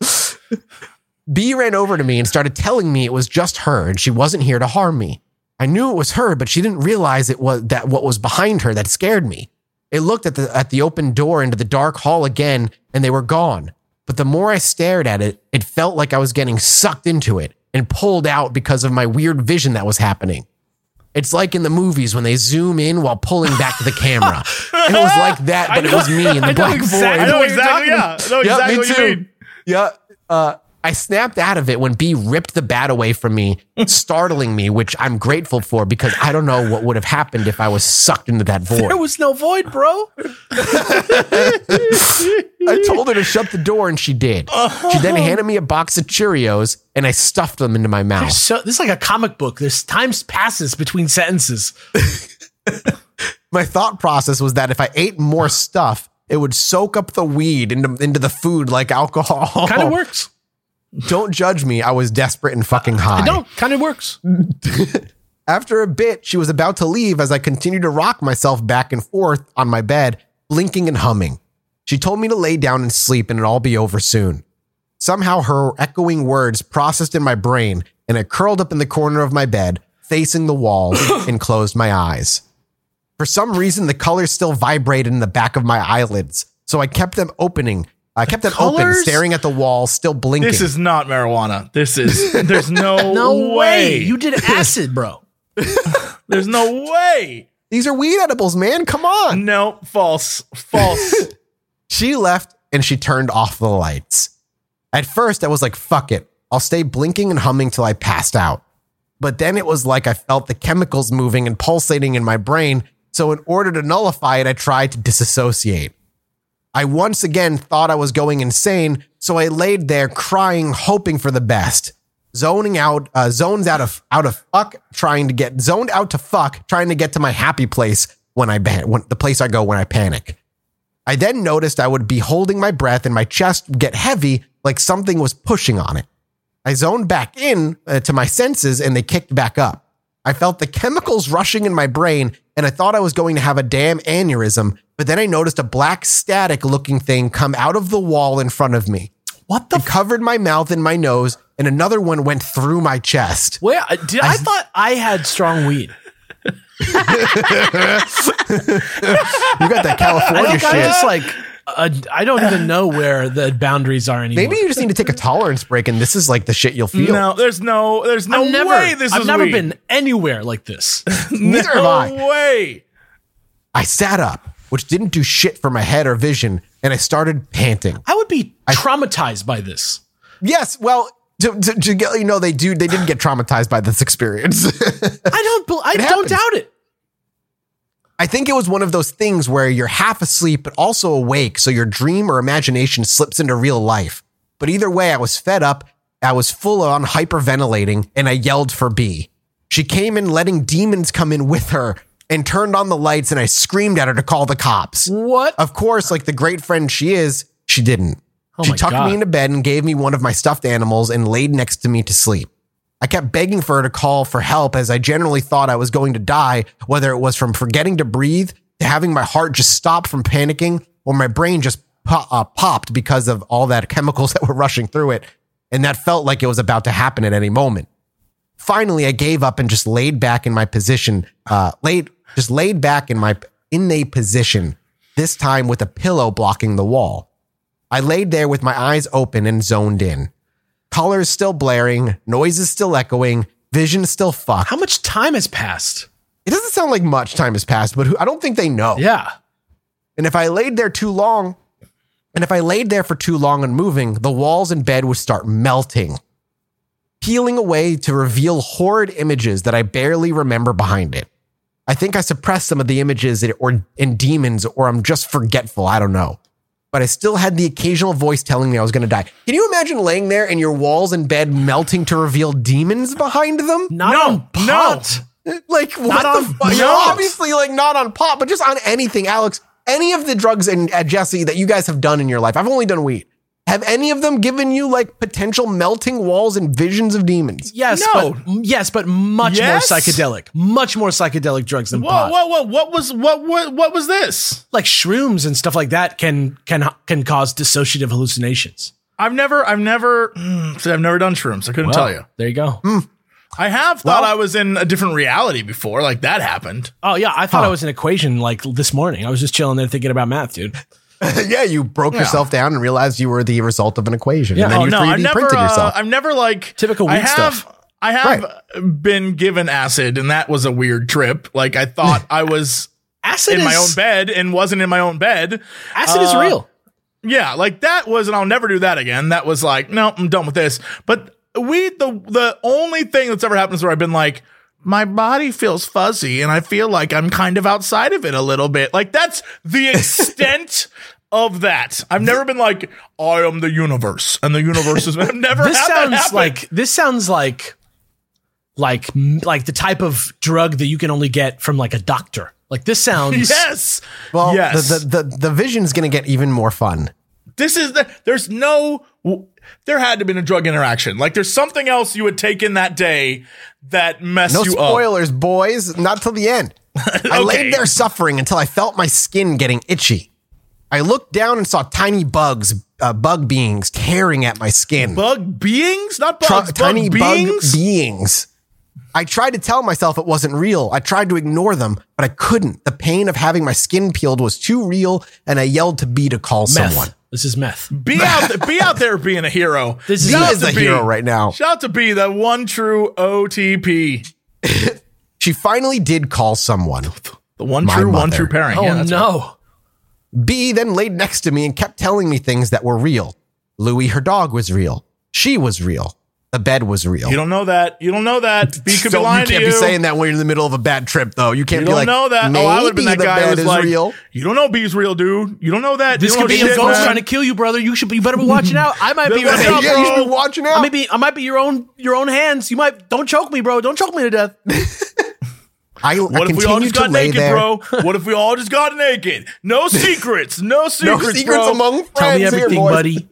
B ran over to me and started telling me it was just her and she wasn't here to harm me. I knew it was her, but she didn't realize it was that what was behind her that scared me. It looked at the at the open door into the dark hall again, and they were gone. But the more I stared at it, it felt like I was getting sucked into it and pulled out because of my weird vision that was happening. It's like in the movies when they zoom in while pulling back the camera. and it was like that, but it was me in the I know black exactly I know exactly. talking Yeah, I know Yeah, exactly me what too. you mean. Yeah. Uh, I snapped out of it when B ripped the bat away from me, startling me, which I'm grateful for because I don't know what would have happened if I was sucked into that void. There was no void, bro. I told her to shut the door and she did. She then uh-huh. handed me a box of Cheerios and I stuffed them into my mouth. So this is like a comic book. There's times passes between sentences. My thought process was that if I ate more stuff, it would soak up the weed into, into the food like alcohol. Kind of works. Don't judge me. I was desperate and fucking high. I don't. Kind of works. After a bit, she was about to leave as I continued to rock myself back and forth on my bed, blinking and humming. She told me to lay down and sleep and it'd all be over soon. Somehow her echoing words processed in my brain and I curled up in the corner of my bed, facing the wall, and closed my eyes. For some reason, the colors still vibrated in the back of my eyelids, so I kept them opening. I kept them open, colors? staring at the wall, still blinking. This is not marijuana. This is. There's no, No way. way. You did acid, bro. There's no way. These are weed edibles, man. Come on. No, false, false. She left and she turned off the lights. At first, I was like, fuck it. I'll stay blinking and humming till I passed out. but then it was like I felt the chemicals moving and pulsating in my brain. So, in order to nullify it, I tried to disassociate. I once again thought I was going insane, so I laid there crying, hoping for the best. Zoning out, uh, zones out of out of fuck, trying to get zoned out to fuck, trying to get to my happy place when I ban- when the place I go when I panic. I then noticed I would be holding my breath and my chest get heavy, like something was pushing on it. I zoned back in uh, to my senses and they kicked back up. I felt the chemicals rushing in my brain and I thought I was going to have a damn aneurysm, but then I noticed a black static looking thing come out of the wall in front of me. What the? It covered my mouth and my nose, and another one went through my chest. Where uh, did I, thought I had strong weed? You got that I California think I shit. just like uh, I don't even know where the boundaries are anymore. Maybe you just need to take a tolerance break, and this is like the shit you'll feel. No, there's no, there's no I've never, way this I've is never weed. been anywhere like this. Neither have no I. way. I sat up, which didn't do shit for my head or vision, and I started panting. I would be traumatized by this. Yes, well, to, to, to get you know, they do. They didn't get traumatized by this experience. I don't. I don't happens. doubt it. I think it was one of those things where you're half asleep but also awake, so your dream or imagination slips into real life. But either way, I was fed up. I was full on hyperventilating, and I yelled for B. She came in, letting demons come in with her, and turned on the lights, and I screamed at her to call the cops. What? Of course, like the great friend she is, she didn't. Oh she tucked God. me into bed and gave me one of my stuffed animals and laid next to me to sleep. I kept begging for her to call for help as I generally thought I was going to die, whether it was from forgetting to breathe, to having my heart just stop from panicking, or my brain just po- uh, popped because of all that chemicals that were rushing through it. And that felt like it was about to happen at any moment. Finally, I gave up and just laid back in my position, uh, laid, just laid back in my, in a position, this time with a pillow blocking the wall. I laid there with my eyes open and zoned in. Colors still blaring, noises still echoing, vision still fucked. How much time has passed? It doesn't sound like much time has passed, but who, I don't think they know. Yeah. And if I laid there too long, and if I laid there for too long unmoving, the walls and bed would start melting, peeling away to reveal horrid images that I barely remember behind it. I think I suppressed some of the images or in demons, or I'm just forgetful. I don't know. But I still had the occasional voice telling me I was going to die. Can you imagine laying there and your walls and bed melting to reveal demons behind them? Not No, on pot. Like what on the fuck? pot. Obviously, like not on pot, but just on anything, Alex. Any of the drugs and uh, Jesse that you guys have done in your life, I've only done weed. Have any of them given you like potential melting walls and visions of demons? Yes, No. but yes, but much Yes? more psychedelic. Much more psychedelic drugs than Whoa, pot. whoa, whoa! What was what what what was this? Like shrooms and stuff like that can can can cause dissociative hallucinations. I've never, I've never, mm, I've never done shrooms. I couldn't tell you. There you go. I have thought Well- I was in a different reality before, like that happened. Oh yeah, I thought I was an equation like this morning. I was just chilling there thinking about math, dude. yeah, you broke yourself down and realized you were the result of an equation. and then oh you no, 3D I've never, printed uh, yourself. I've never like Typical I have, stuff. I have been given acid, and that was a weird trip. Like I thought I was Acid in is my own bed and wasn't in my own bed. Acid is Uh, real. Yeah, like that was, and I'll never do that again. That was like, no, I'm done with this. But we, the the only thing that's ever happened is where I've been like, my body feels fuzzy, and I feel like I'm kind of outside of it a little bit. Like that's the extent of that. I've never been like, I am the universe, and the universe is. I've never. This had sounds happen. like this sounds like like like the type of drug that you can only get from like a doctor. Like this sounds yes, well, yes. the, the, the, the vision's going to get even more fun. This is the, there's no there had to be a drug interaction like there's something else you would take in that day that messed No you up spoilers, boys. Not till the end. I laid there suffering until I felt my skin getting itchy. I looked down and saw tiny bugs, uh, bug beings tearing at my skin. bug beings not bugs bug tiny beings bug beings. I tried to tell myself it wasn't real. I tried to ignore them, but I couldn't. The pain of having my skin peeled was too real, and I yelled to B to call meth. someone. This is meth. be out there, be out there being a hero This is B is to a B. hero right now. shout out to B the one true OTP She finally did call someone. the one My true one true parent Oh Yeah, that's right. no. B then laid next to me and kept telling me things that were real. Louie, her dog, was real. She was real. The bed was real. You don't know that. You don't know that. B could be So lying you can't to be saying that when you're in the middle of a bad trip, though. You can't You be don't like, know that. Oh, I would have been that guy the who bed was is like, real. "You don't know B's real, dude. You don't know that. This you could be a ghost man." trying to kill you, brother. You should be. You better be watching out. I might be. Watch your- out, yeah, you should be watching I out. might be. I might be your own. Your own hands. You might. Don't choke me, bro. Don't choke me to death. I, I What if we all just got naked, there. bro? What if we all just got naked? No secrets. No secrets, No secrets bro. among friends Tell me here, everything, boys. buddy.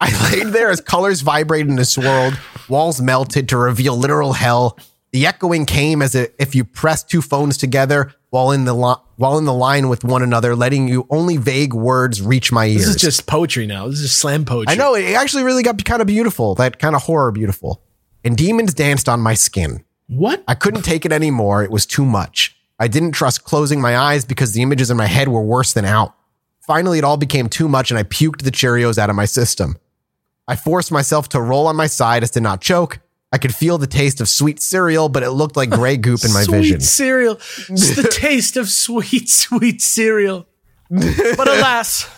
I laid there as colors vibrated and swirled, walls melted to reveal literal hell. The echoing came as if you pressed two phones together while in the li- while in the line with one another, letting you only vague words reach my ears. This is just poetry now. This is slam poetry. I know it actually really got kind of beautiful, that kind of horror beautiful. And demons danced on my skin. What? I couldn't take it anymore. It was too much. I didn't trust closing my eyes because the images in my head were worse than out. Finally, it all became too much and I puked the Cheerios out of my system. I forced myself to roll on my side as to not choke. I could feel the taste of sweet cereal, but it looked like gray goop in my sweet vision. cereal. It's the taste of sweet, sweet cereal. But alas,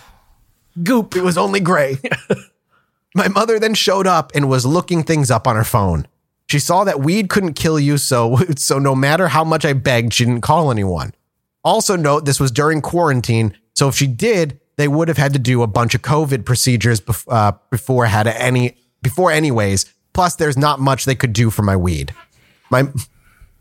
goop. It was only gray. My mother then showed up and was looking things up on her phone. She saw that weed couldn't kill you, so so no matter how much I begged, she didn't call anyone. Also note this was during quarantine, so if she did, they would have had to do a bunch of COVID procedures bef- uh, before had any before anyways. Plus, there's not much they could do for my weed. My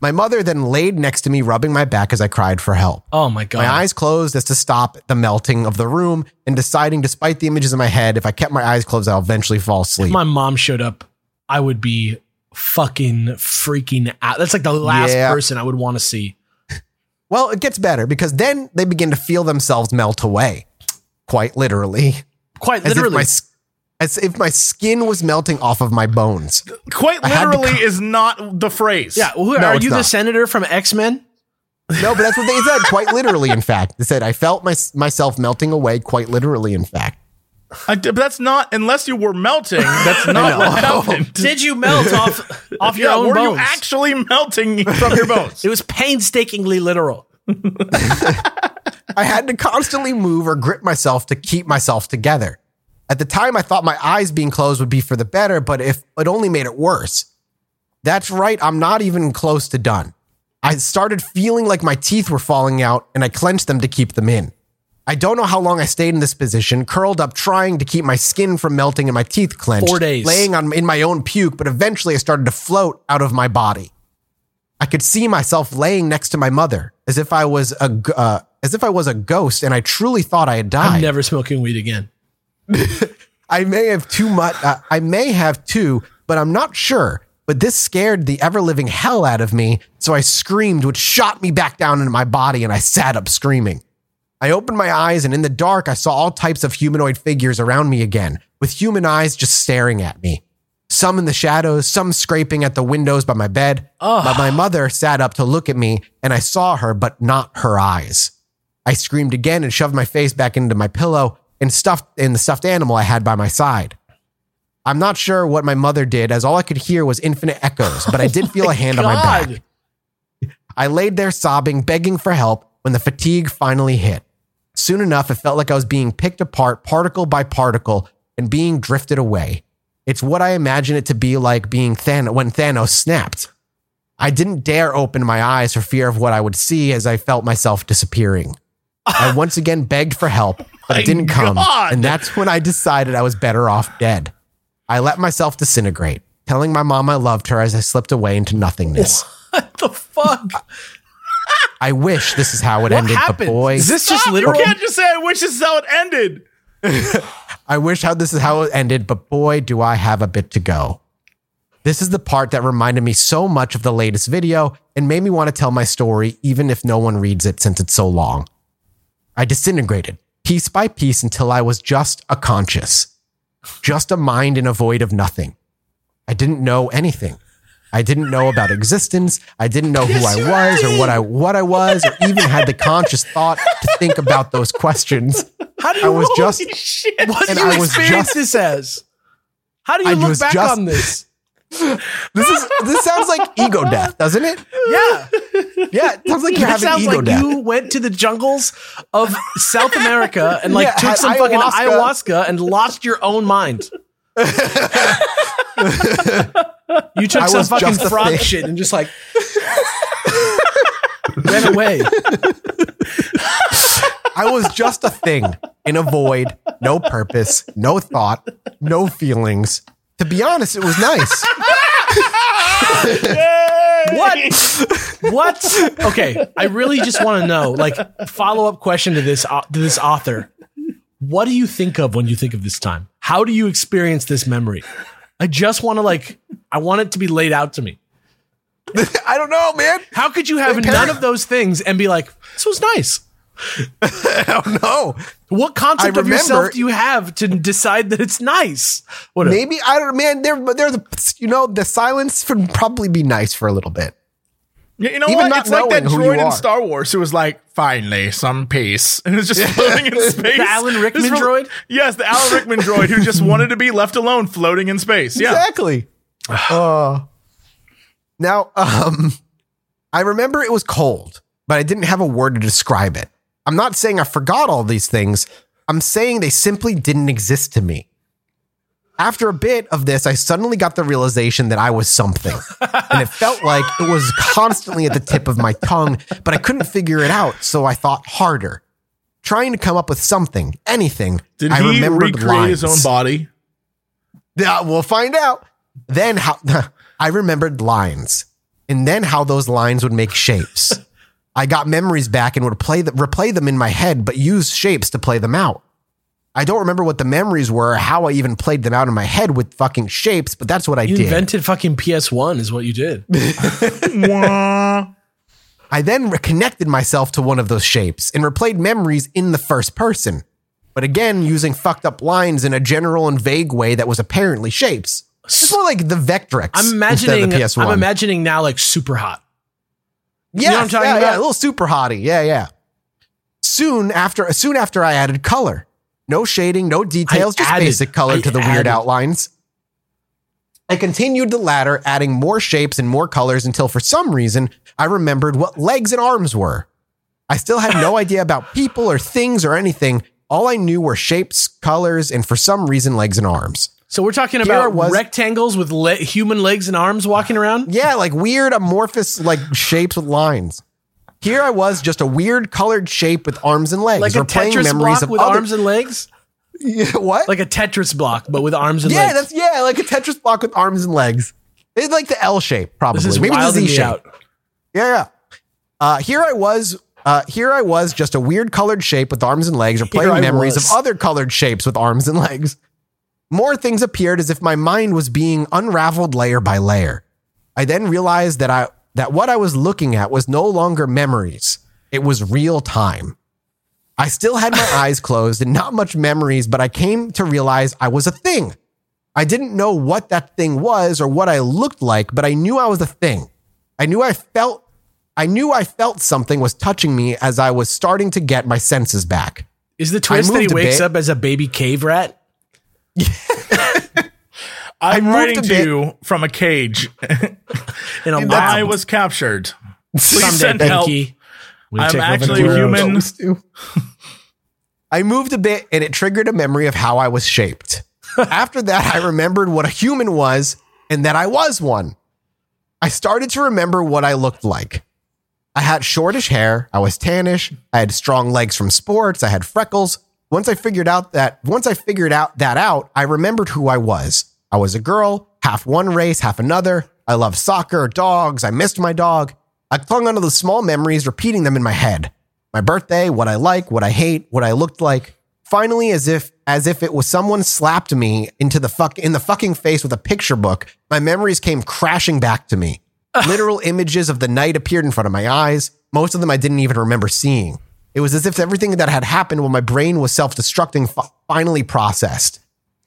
my mother then laid next to me, rubbing my back as I cried for help. Oh my god. My eyes closed as to stop the melting of the room and deciding, despite the images in my head, if I kept my eyes closed, I'll eventually fall asleep. my mom showed up, I would be fucking freaking out. That's like the last Yeah. person I would want to see. well, it gets better because then they begin to feel themselves melt away, quite literally, Quite as if literally. my as if my skin was melting off of my bones. Quite literally co- is not the phrase. yeah. Who, No, are it's you the senator from X Men? No, but that's what they said. Quite literally, in fact, they said I felt my, myself melting away. Quite literally, in fact. I, but that's not unless you were melting. That's not what happened. Did you melt off off your yeah, own were bones? you actually melting from your bones? it was painstakingly literal. I had to constantly move or grip myself to keep myself together. At the time, I thought my eyes being closed would be for the better, but if it only made it worse. That's right, I'm not even close to done. I started feeling like my teeth were falling out and I clenched them to keep them in. I don't know how long I stayed in this position, curled up trying to keep my skin from melting and my teeth clenched. Four days. Laying on in my own puke, but eventually I started to float out of my body. I could see myself laying next to my mother as if I was a uh, as if I was a ghost and I truly thought I had died. I'm never smoking weed again. I may have too much. Uh, I may have too, but I'm not sure. But this scared the ever living hell out of me. So I screamed, which shot me back down into my body, and I sat up screaming. I opened my eyes, and in the dark, I saw all types of humanoid figures around me again, with human eyes just staring at me. Some in the shadows, some scraping at the windows by my bed. But my mother sat up to look at me, and I saw her, but not her eyes. I screamed again and shoved my face back into my pillow and stuffed in the stuffed animal I had by my side. I'm not sure what my mother did, as all I could hear was infinite echoes, but I did oh feel a hand on my back. I laid there sobbing, begging for help when the fatigue finally hit. Soon enough, it felt like I was being picked apart particle by particle and being drifted away. It's what I imagine it to be like being Thanos when Thanos snapped. I didn't dare open my eyes for fear of what I would see as I felt myself disappearing. I once again begged for help, but it didn't come. God. And that's when I decided I was better off dead. I let myself disintegrate, telling my mom I loved her as I slipped away into nothingness. What the fuck? I wish this is how it ended, happened? but boy, Is this just Stop! literal? You can't just say, I wish this is how it ended. I wish how this is how it ended, but boy, do I have a bit to go. This is the part that reminded me so much of the latest video and made me want to tell my story, even if no one reads it since it's so long. I disintegrated piece by piece until I was just a conscious, just a mind in a void of nothing. I didn't know anything. I didn't know about existence. I didn't know who I was or what I what I was, or even had the conscious thought to think about those questions. How do you I was just Shit. What do you I was experience just- this as? How do you I look back just- on this? This is this sounds like ego death, doesn't it? Yeah, Yeah, it sounds like you're having sounds ego like death. you went to the jungles of South America and like Yeah, took some fucking ayahuasca. ayahuasca and lost your own mind. You took I some fucking frog shit and just like ran away. I was just a thing in a void, no purpose, no thought, no feelings. To be honest, it was nice. What? What? Okay, I really just want to know. Like, follow up question to this au- to this author. What do you think of when you think of this time? How do you experience this memory? I just want to like. I want it to be laid out to me. I don't know, man. How could you have Wait, none of those things and be like, this was nice? I don't know. What concept I of yourself do you have to decide that it's nice? Whatever. Maybe I don't. Man, they're they're the you know the silence would probably be nice for a little bit. Yeah, you know Even what? not It's like that knowing who you droid in. Star Wars who was like, finally, some peace. And it's just floating in space. The Alan Rickman It's droid? Yes, the Alan Rickman droid who just wanted to be left alone floating in space. Yeah. Exactly. Uh, now, um, I remember it was cold, but I didn't have a word to describe it. I'm not saying I forgot all these things. I'm saying they simply didn't exist to me. After a bit of this, I suddenly got the realization that I was something. and it felt like it was constantly at the tip of my tongue, but I couldn't figure it out. So I thought harder, trying to come up with something, anything. Did I he remembered recreate his own body? Yeah, we'll find out. Then how I remembered lines, and then how those lines would make shapes. I got memories back and would play the, replay them in my head, but use shapes to play them out. I don't remember what the memories were or how I even played them out in my head with fucking shapes, but that's what I did. you did. invented fucking PS1 is what you did. I then reconnected myself to one of those shapes and replayed memories in the first person, but again using fucked up lines in a general and vague way that was apparently shapes. It's more like the Vectrex. I'm instead imagining of the PS1. I'm imagining now like Superhot. Yes, know what I'm talking yeah, about? Yeah, a little super hottie. Yeah, yeah. Soon after, soon after I added color, no shading, no details, just added- basic color I to the weird outlines. I continued the ladder, adding more shapes and more colors until for some reason I remembered what legs and arms were. I still had no idea about people or things or anything. All I knew were shapes, colors, and for some reason, legs and arms. So we're talking about was- rectangles with le- human legs and arms walking around. Yeah, like weird amorphous like shapes with lines. Here I was, just a weird colored shape with arms and legs. Like a replaying Tetris memories block of with other- arms and legs. Yeah, what? Like a Tetris block, but with arms and yeah, legs. Yeah, that's yeah, like a Tetris block with arms and legs. It's like the L shape, probably. this is Maybe the Z shape. out. Yeah, yeah. Uh, here I was. Uh, here I was, just a weird colored shape with arms and legs, or playing memories was. of other colored shapes with arms and legs. More things appeared as if my mind was being unraveled layer by layer. I then realized that I that what I was looking at was no longer memories; it was real time. I still had my eyes closed and not much memories, but I came to realize I was a thing. I didn't know what that thing was or what I looked like, but I knew I was a thing. I knew I felt I knew I felt something was touching me as I was starting to get my senses back. Is the twist that he wakes up as a baby cave rat? I'm writing to you from a cage. In a I lab. was captured. Please Someday, send help. Pinky. We I'm take over the actually human. I moved a bit and it triggered a memory of how I was shaped. After that, I remembered what a human was and that I was one. I started to remember what I looked like. I had shortish hair, I was tannish, I had strong legs from sports, I had freckles. Once I figured out that once I figured out that out, I remembered who I was. I was a girl, half one race, half another. I loved soccer, dogs, I missed my dog. I clung onto the small memories, repeating them in my head. My birthday, what I like, what I hate, what I looked like. Finally, as if as if it was someone slapped me into the fuck in the fucking face with a picture book, my memories came crashing back to me. Literal images of the night appeared in front of my eyes. Most of them I didn't even remember seeing. It was as if everything that had happened when my brain was self-destructing fi- finally processed.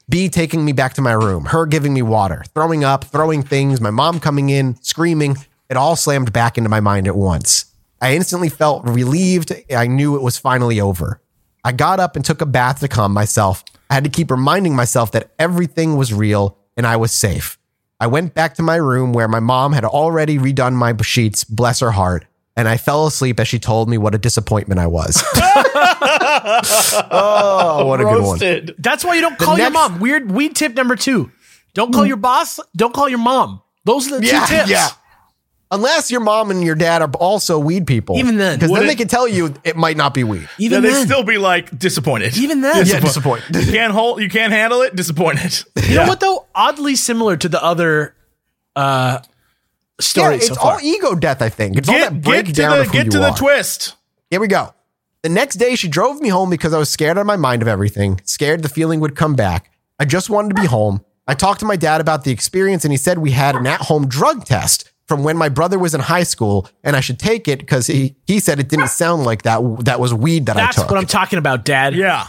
B taking me back to my room, her giving me water, throwing up, throwing things, my mom coming in, screaming. It all slammed back into my mind at once. I instantly felt relieved. I knew it was finally over. I got up and took a bath to calm myself. I had to keep reminding myself that everything was real and I was safe. I went back to my room where my mom had already redone my sheets, bless her heart, and I fell asleep as she told me what a disappointment I was. oh, what a good one. That's why you don't call your mom. Weird weed tip number two. Don't call your boss. Don't call your mom. Those are the Yeah, two tips. yeah. Unless your mom and your dad are also weed people. Even then. Because then it- they can tell you it might not be weed. Even yeah, they'd then, still be like disappointed. even then, Yeah, disappointed. you can't hold, you can't handle it. Disappointed. You know what though? Oddly similar to the other uh Yeah, it's so far. all ego death, I think. It's all Get, that get to breakdown the of who get you to the are. twist. Here we go. The next day, she drove me home because I was scared out of my mind of everything, scared the feeling would come back. I just wanted to be home. I talked to my dad about the experience, and he said we had an at home drug test from when my brother was in high school, and I should take it because he, he said it didn't sound like that that was weed that That's I took. That's what I'm talking about, Dad. Yeah,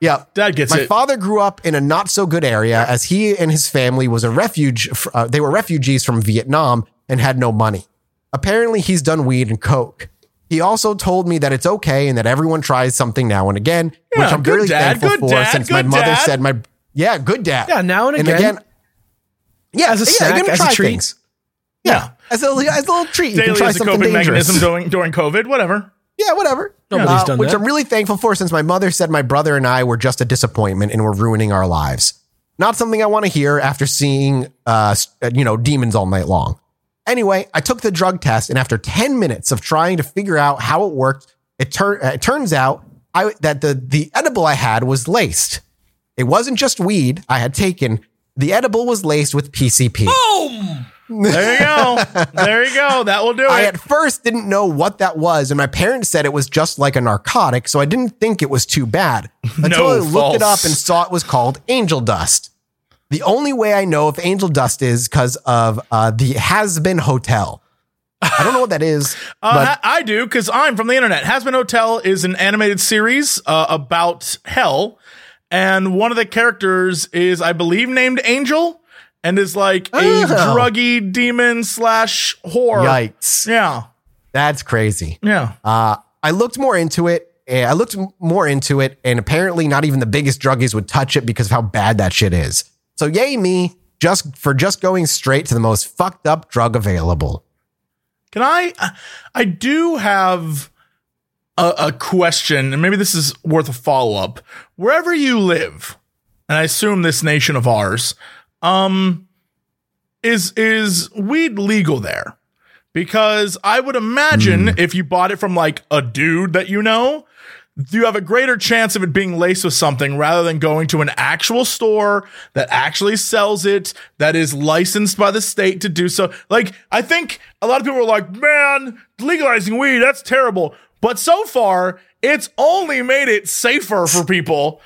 yeah. Dad gets it. My it. father grew up in a not so good area as he and his family was a refuge. Uh, they were refugees from Vietnam and had no money. Apparently, he's done weed and coke. He also told me that it's okay and that everyone tries something now and again, Yeah, which I'm good really dad, thankful good for dad, since my mother dad. said my yeah, good dad. Yeah, now and again. yeah, As a yeah, snack, you're gonna as a try treat. things. yeah, As a, as a little treat, you can try as a something coping dangerous. mechanism during during COVID. Whatever. Yeah, whatever. Nobody's Uh, done which that. I'm really thankful for since my mother said my brother and I were just a disappointment and were ruining our lives. Not something I want to hear after seeing, uh, uh, you know, demons all night long. Anyway, I took the drug test, and after 10 minutes of trying to figure out how it worked, it, tur- uh, it turns out I, that the, the edible I had was laced. It wasn't just weed I had taken. The edible was laced with PCP. Boom! There you go. there you go. That will do it. I at first didn't know what that was, and my parents said it was just like a narcotic, so I didn't think it was too bad until No, I looked it up and saw it was called angel dust. The only way I know if angel dust is because of uh, the Hazbin Hotel. I don't know what that is, Uh, but I do because I'm from the internet. Hazbin Hotel is an animated series uh, about hell, and one of the characters is, I believe, named Angel, and is like a Oh. druggy demon slash whore. yikes, Yeah, that's crazy. yeah. Uh, I looked more into it. I looked more into it, and apparently, not even the biggest druggies would touch it because of how bad that shit is. So, yay me, just for just going straight to the most fucked up drug available. Can I? I do have a, a question, and maybe this is worth a follow up. Wherever you live, and I assume this nation of ours, um, is is weed legal there? Because I would imagine if you bought it from like a dude that you know, you have a greater chance of it being laced with something rather than going to an actual store that actually sells it, that is licensed by the state to do so. Like, I think a lot of people are like, man, legalizing weed, that's terrible. But so far, it's only made it safer for people.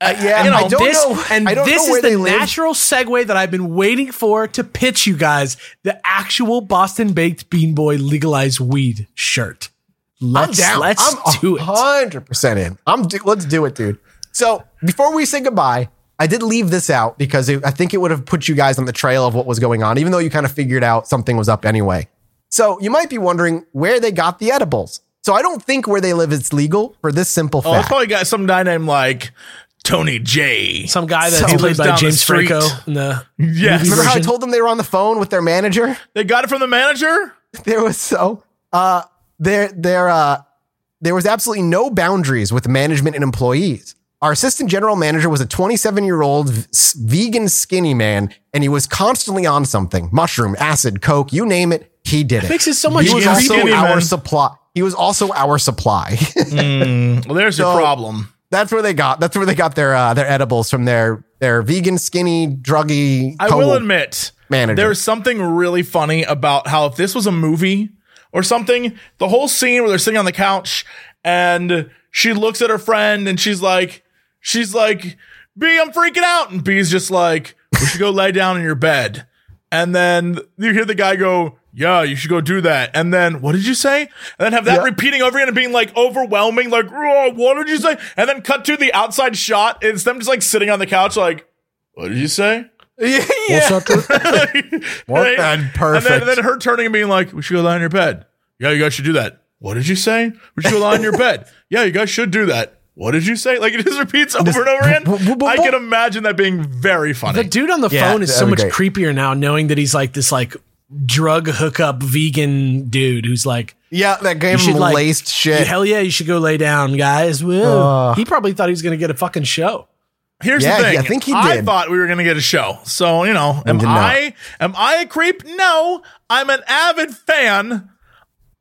Uh, yeah, you know, I don't this, know- and this know is the natural segue that I've been waiting for to pitch you guys the actual Boston Baked Bean Boy legalized weed shirt. I'm Let's down. let's I'm do it. Hundred percent in. I'm. Do, let's do it, dude. So before we say goodbye, I did leave this out because it, I think it would have put you guys on the trail of what was going on, even though you kind of figured out something was up anyway. So you might be wondering where they got the edibles. So I don't think where they live is legal for this simple fact. oh, it's probably got some guy named like Tony J. Some guy So- that's He played by James street. Franco in the Yes. movie Remember how I told them they were on the phone with their manager? They got it from the manager? there was so uh there there uh there was absolutely no boundaries with management and employees. Our assistant general manager was a 27 year old vegan skinny man, and he was constantly on something mushroom, acid, coke, you name it, he did it. Makes it so much he was also skinny our man. supply. He was also our supply. Well, there's So- your problem. that's where they got. That's where they got their uh, their edibles from. Their their vegan skinny druggy. I will admit, manager. there's something really funny about how if this was a movie or something, the whole scene where they're sitting on the couch and she looks at her friend and she's like, she's like, B, I'm freaking out. And B's just like, we should go lay down in your bed. And then you hear the guy go, yeah, you should go do that. And then what did you say? And then have that Yeah. repeating over again and being like overwhelming, like, "Oh, what did you say? And then cut to the outside shot. It's them just like sitting on the couch, like, what did you say? Yeah, What's up, dude? Work Right? that And perfect. then, and then her turning and being like, "We should go lie on your bed." Yeah, you guys should do that. What did you say? We should go lie on your bed. Yeah, you guys should do that. What did you say? Like it just repeats over and over again. I can imagine that being very funny. The dude on the Yeah, phone is so much great. creepier now, knowing that he's like this like drug hookup vegan dude who's like, yeah, that gave you should him like, laced shit. hell yeah, you should go lay down, guys. Whoa. he probably thought he was gonna get a fucking show. Here's Yeah, the thing. I think he did. I did. thought we were going to get a show. So, you know, am did not. I am I a creep? No. I'm an avid fan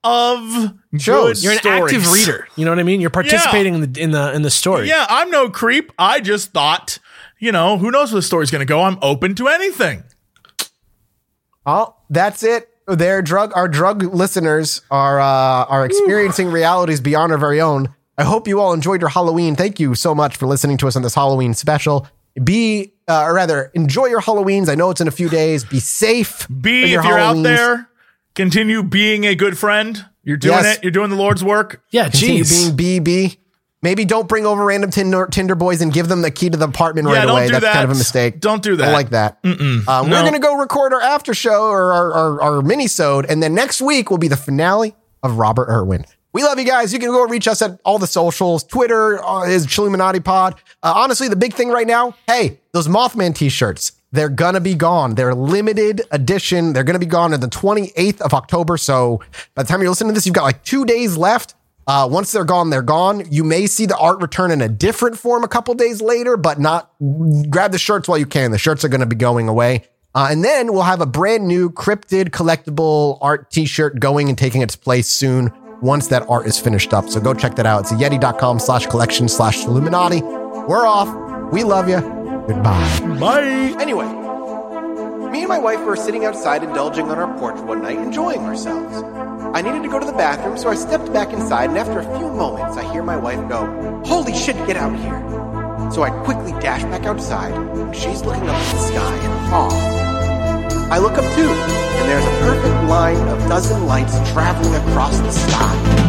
of Shows. good You're an stories. active reader. You know what I mean? You're participating in the in the in the story. Yeah, I'm no creep. I just thought, you know, who knows where the story's going to go? I'm open to anything. Oh, that's it. Their drug, our drug listeners are uh, are experiencing realities beyond our very own. I hope you all enjoyed your Halloween. Thank you so much for listening to us on this Halloween special. Be, uh, or rather, enjoy your Halloweens. I know it's in a few days. Be safe. Be, your if you're out there, continue being a good friend. You're doing Yes. it. You're doing the Lord's work. Yeah, continue jeez. being BB. Maybe don't bring over random Tinder, Tinder boys and give them the key to the apartment Yeah, right don't away. do That's that. kind of a mistake. Don't do that. don't like that. Um, We're going to go record our after show or our, our, our mini-sode, and then next week will be the finale of Robert Irwin. We love you guys. You can go reach us at all the socials. Twitter uh, is Chilluminati Pod. Uh, honestly, the big thing right now, hey, those Mothman t-shirts, they're gonna be gone. They're limited edition. They're gonna be gone on the 28th of October. So by the time you're listening to this, you've got like two days left. Uh, once they're gone, they're gone. You may see the art return in a different form a couple days later, but not grab the shirts while you can. The shirts are going to be going away. Uh, and then we'll have a brand new cryptid collectible art t-shirt going and taking its place soon once that art is finished up. So go check that out. It's yetee.com slash collection slash Chilluminati. We're off. We love you. Goodbye. Bye. Anyway, me and my wife were sitting outside indulging on our porch one night, enjoying ourselves. I needed to go to the bathroom, so I stepped back inside, and after a few moments, I hear my wife go, Holy shit, get out here! So I quickly dash back outside, and she's looking up at the sky in awe. I look up too, and there's a perfect line of dozen lights traveling across the sky.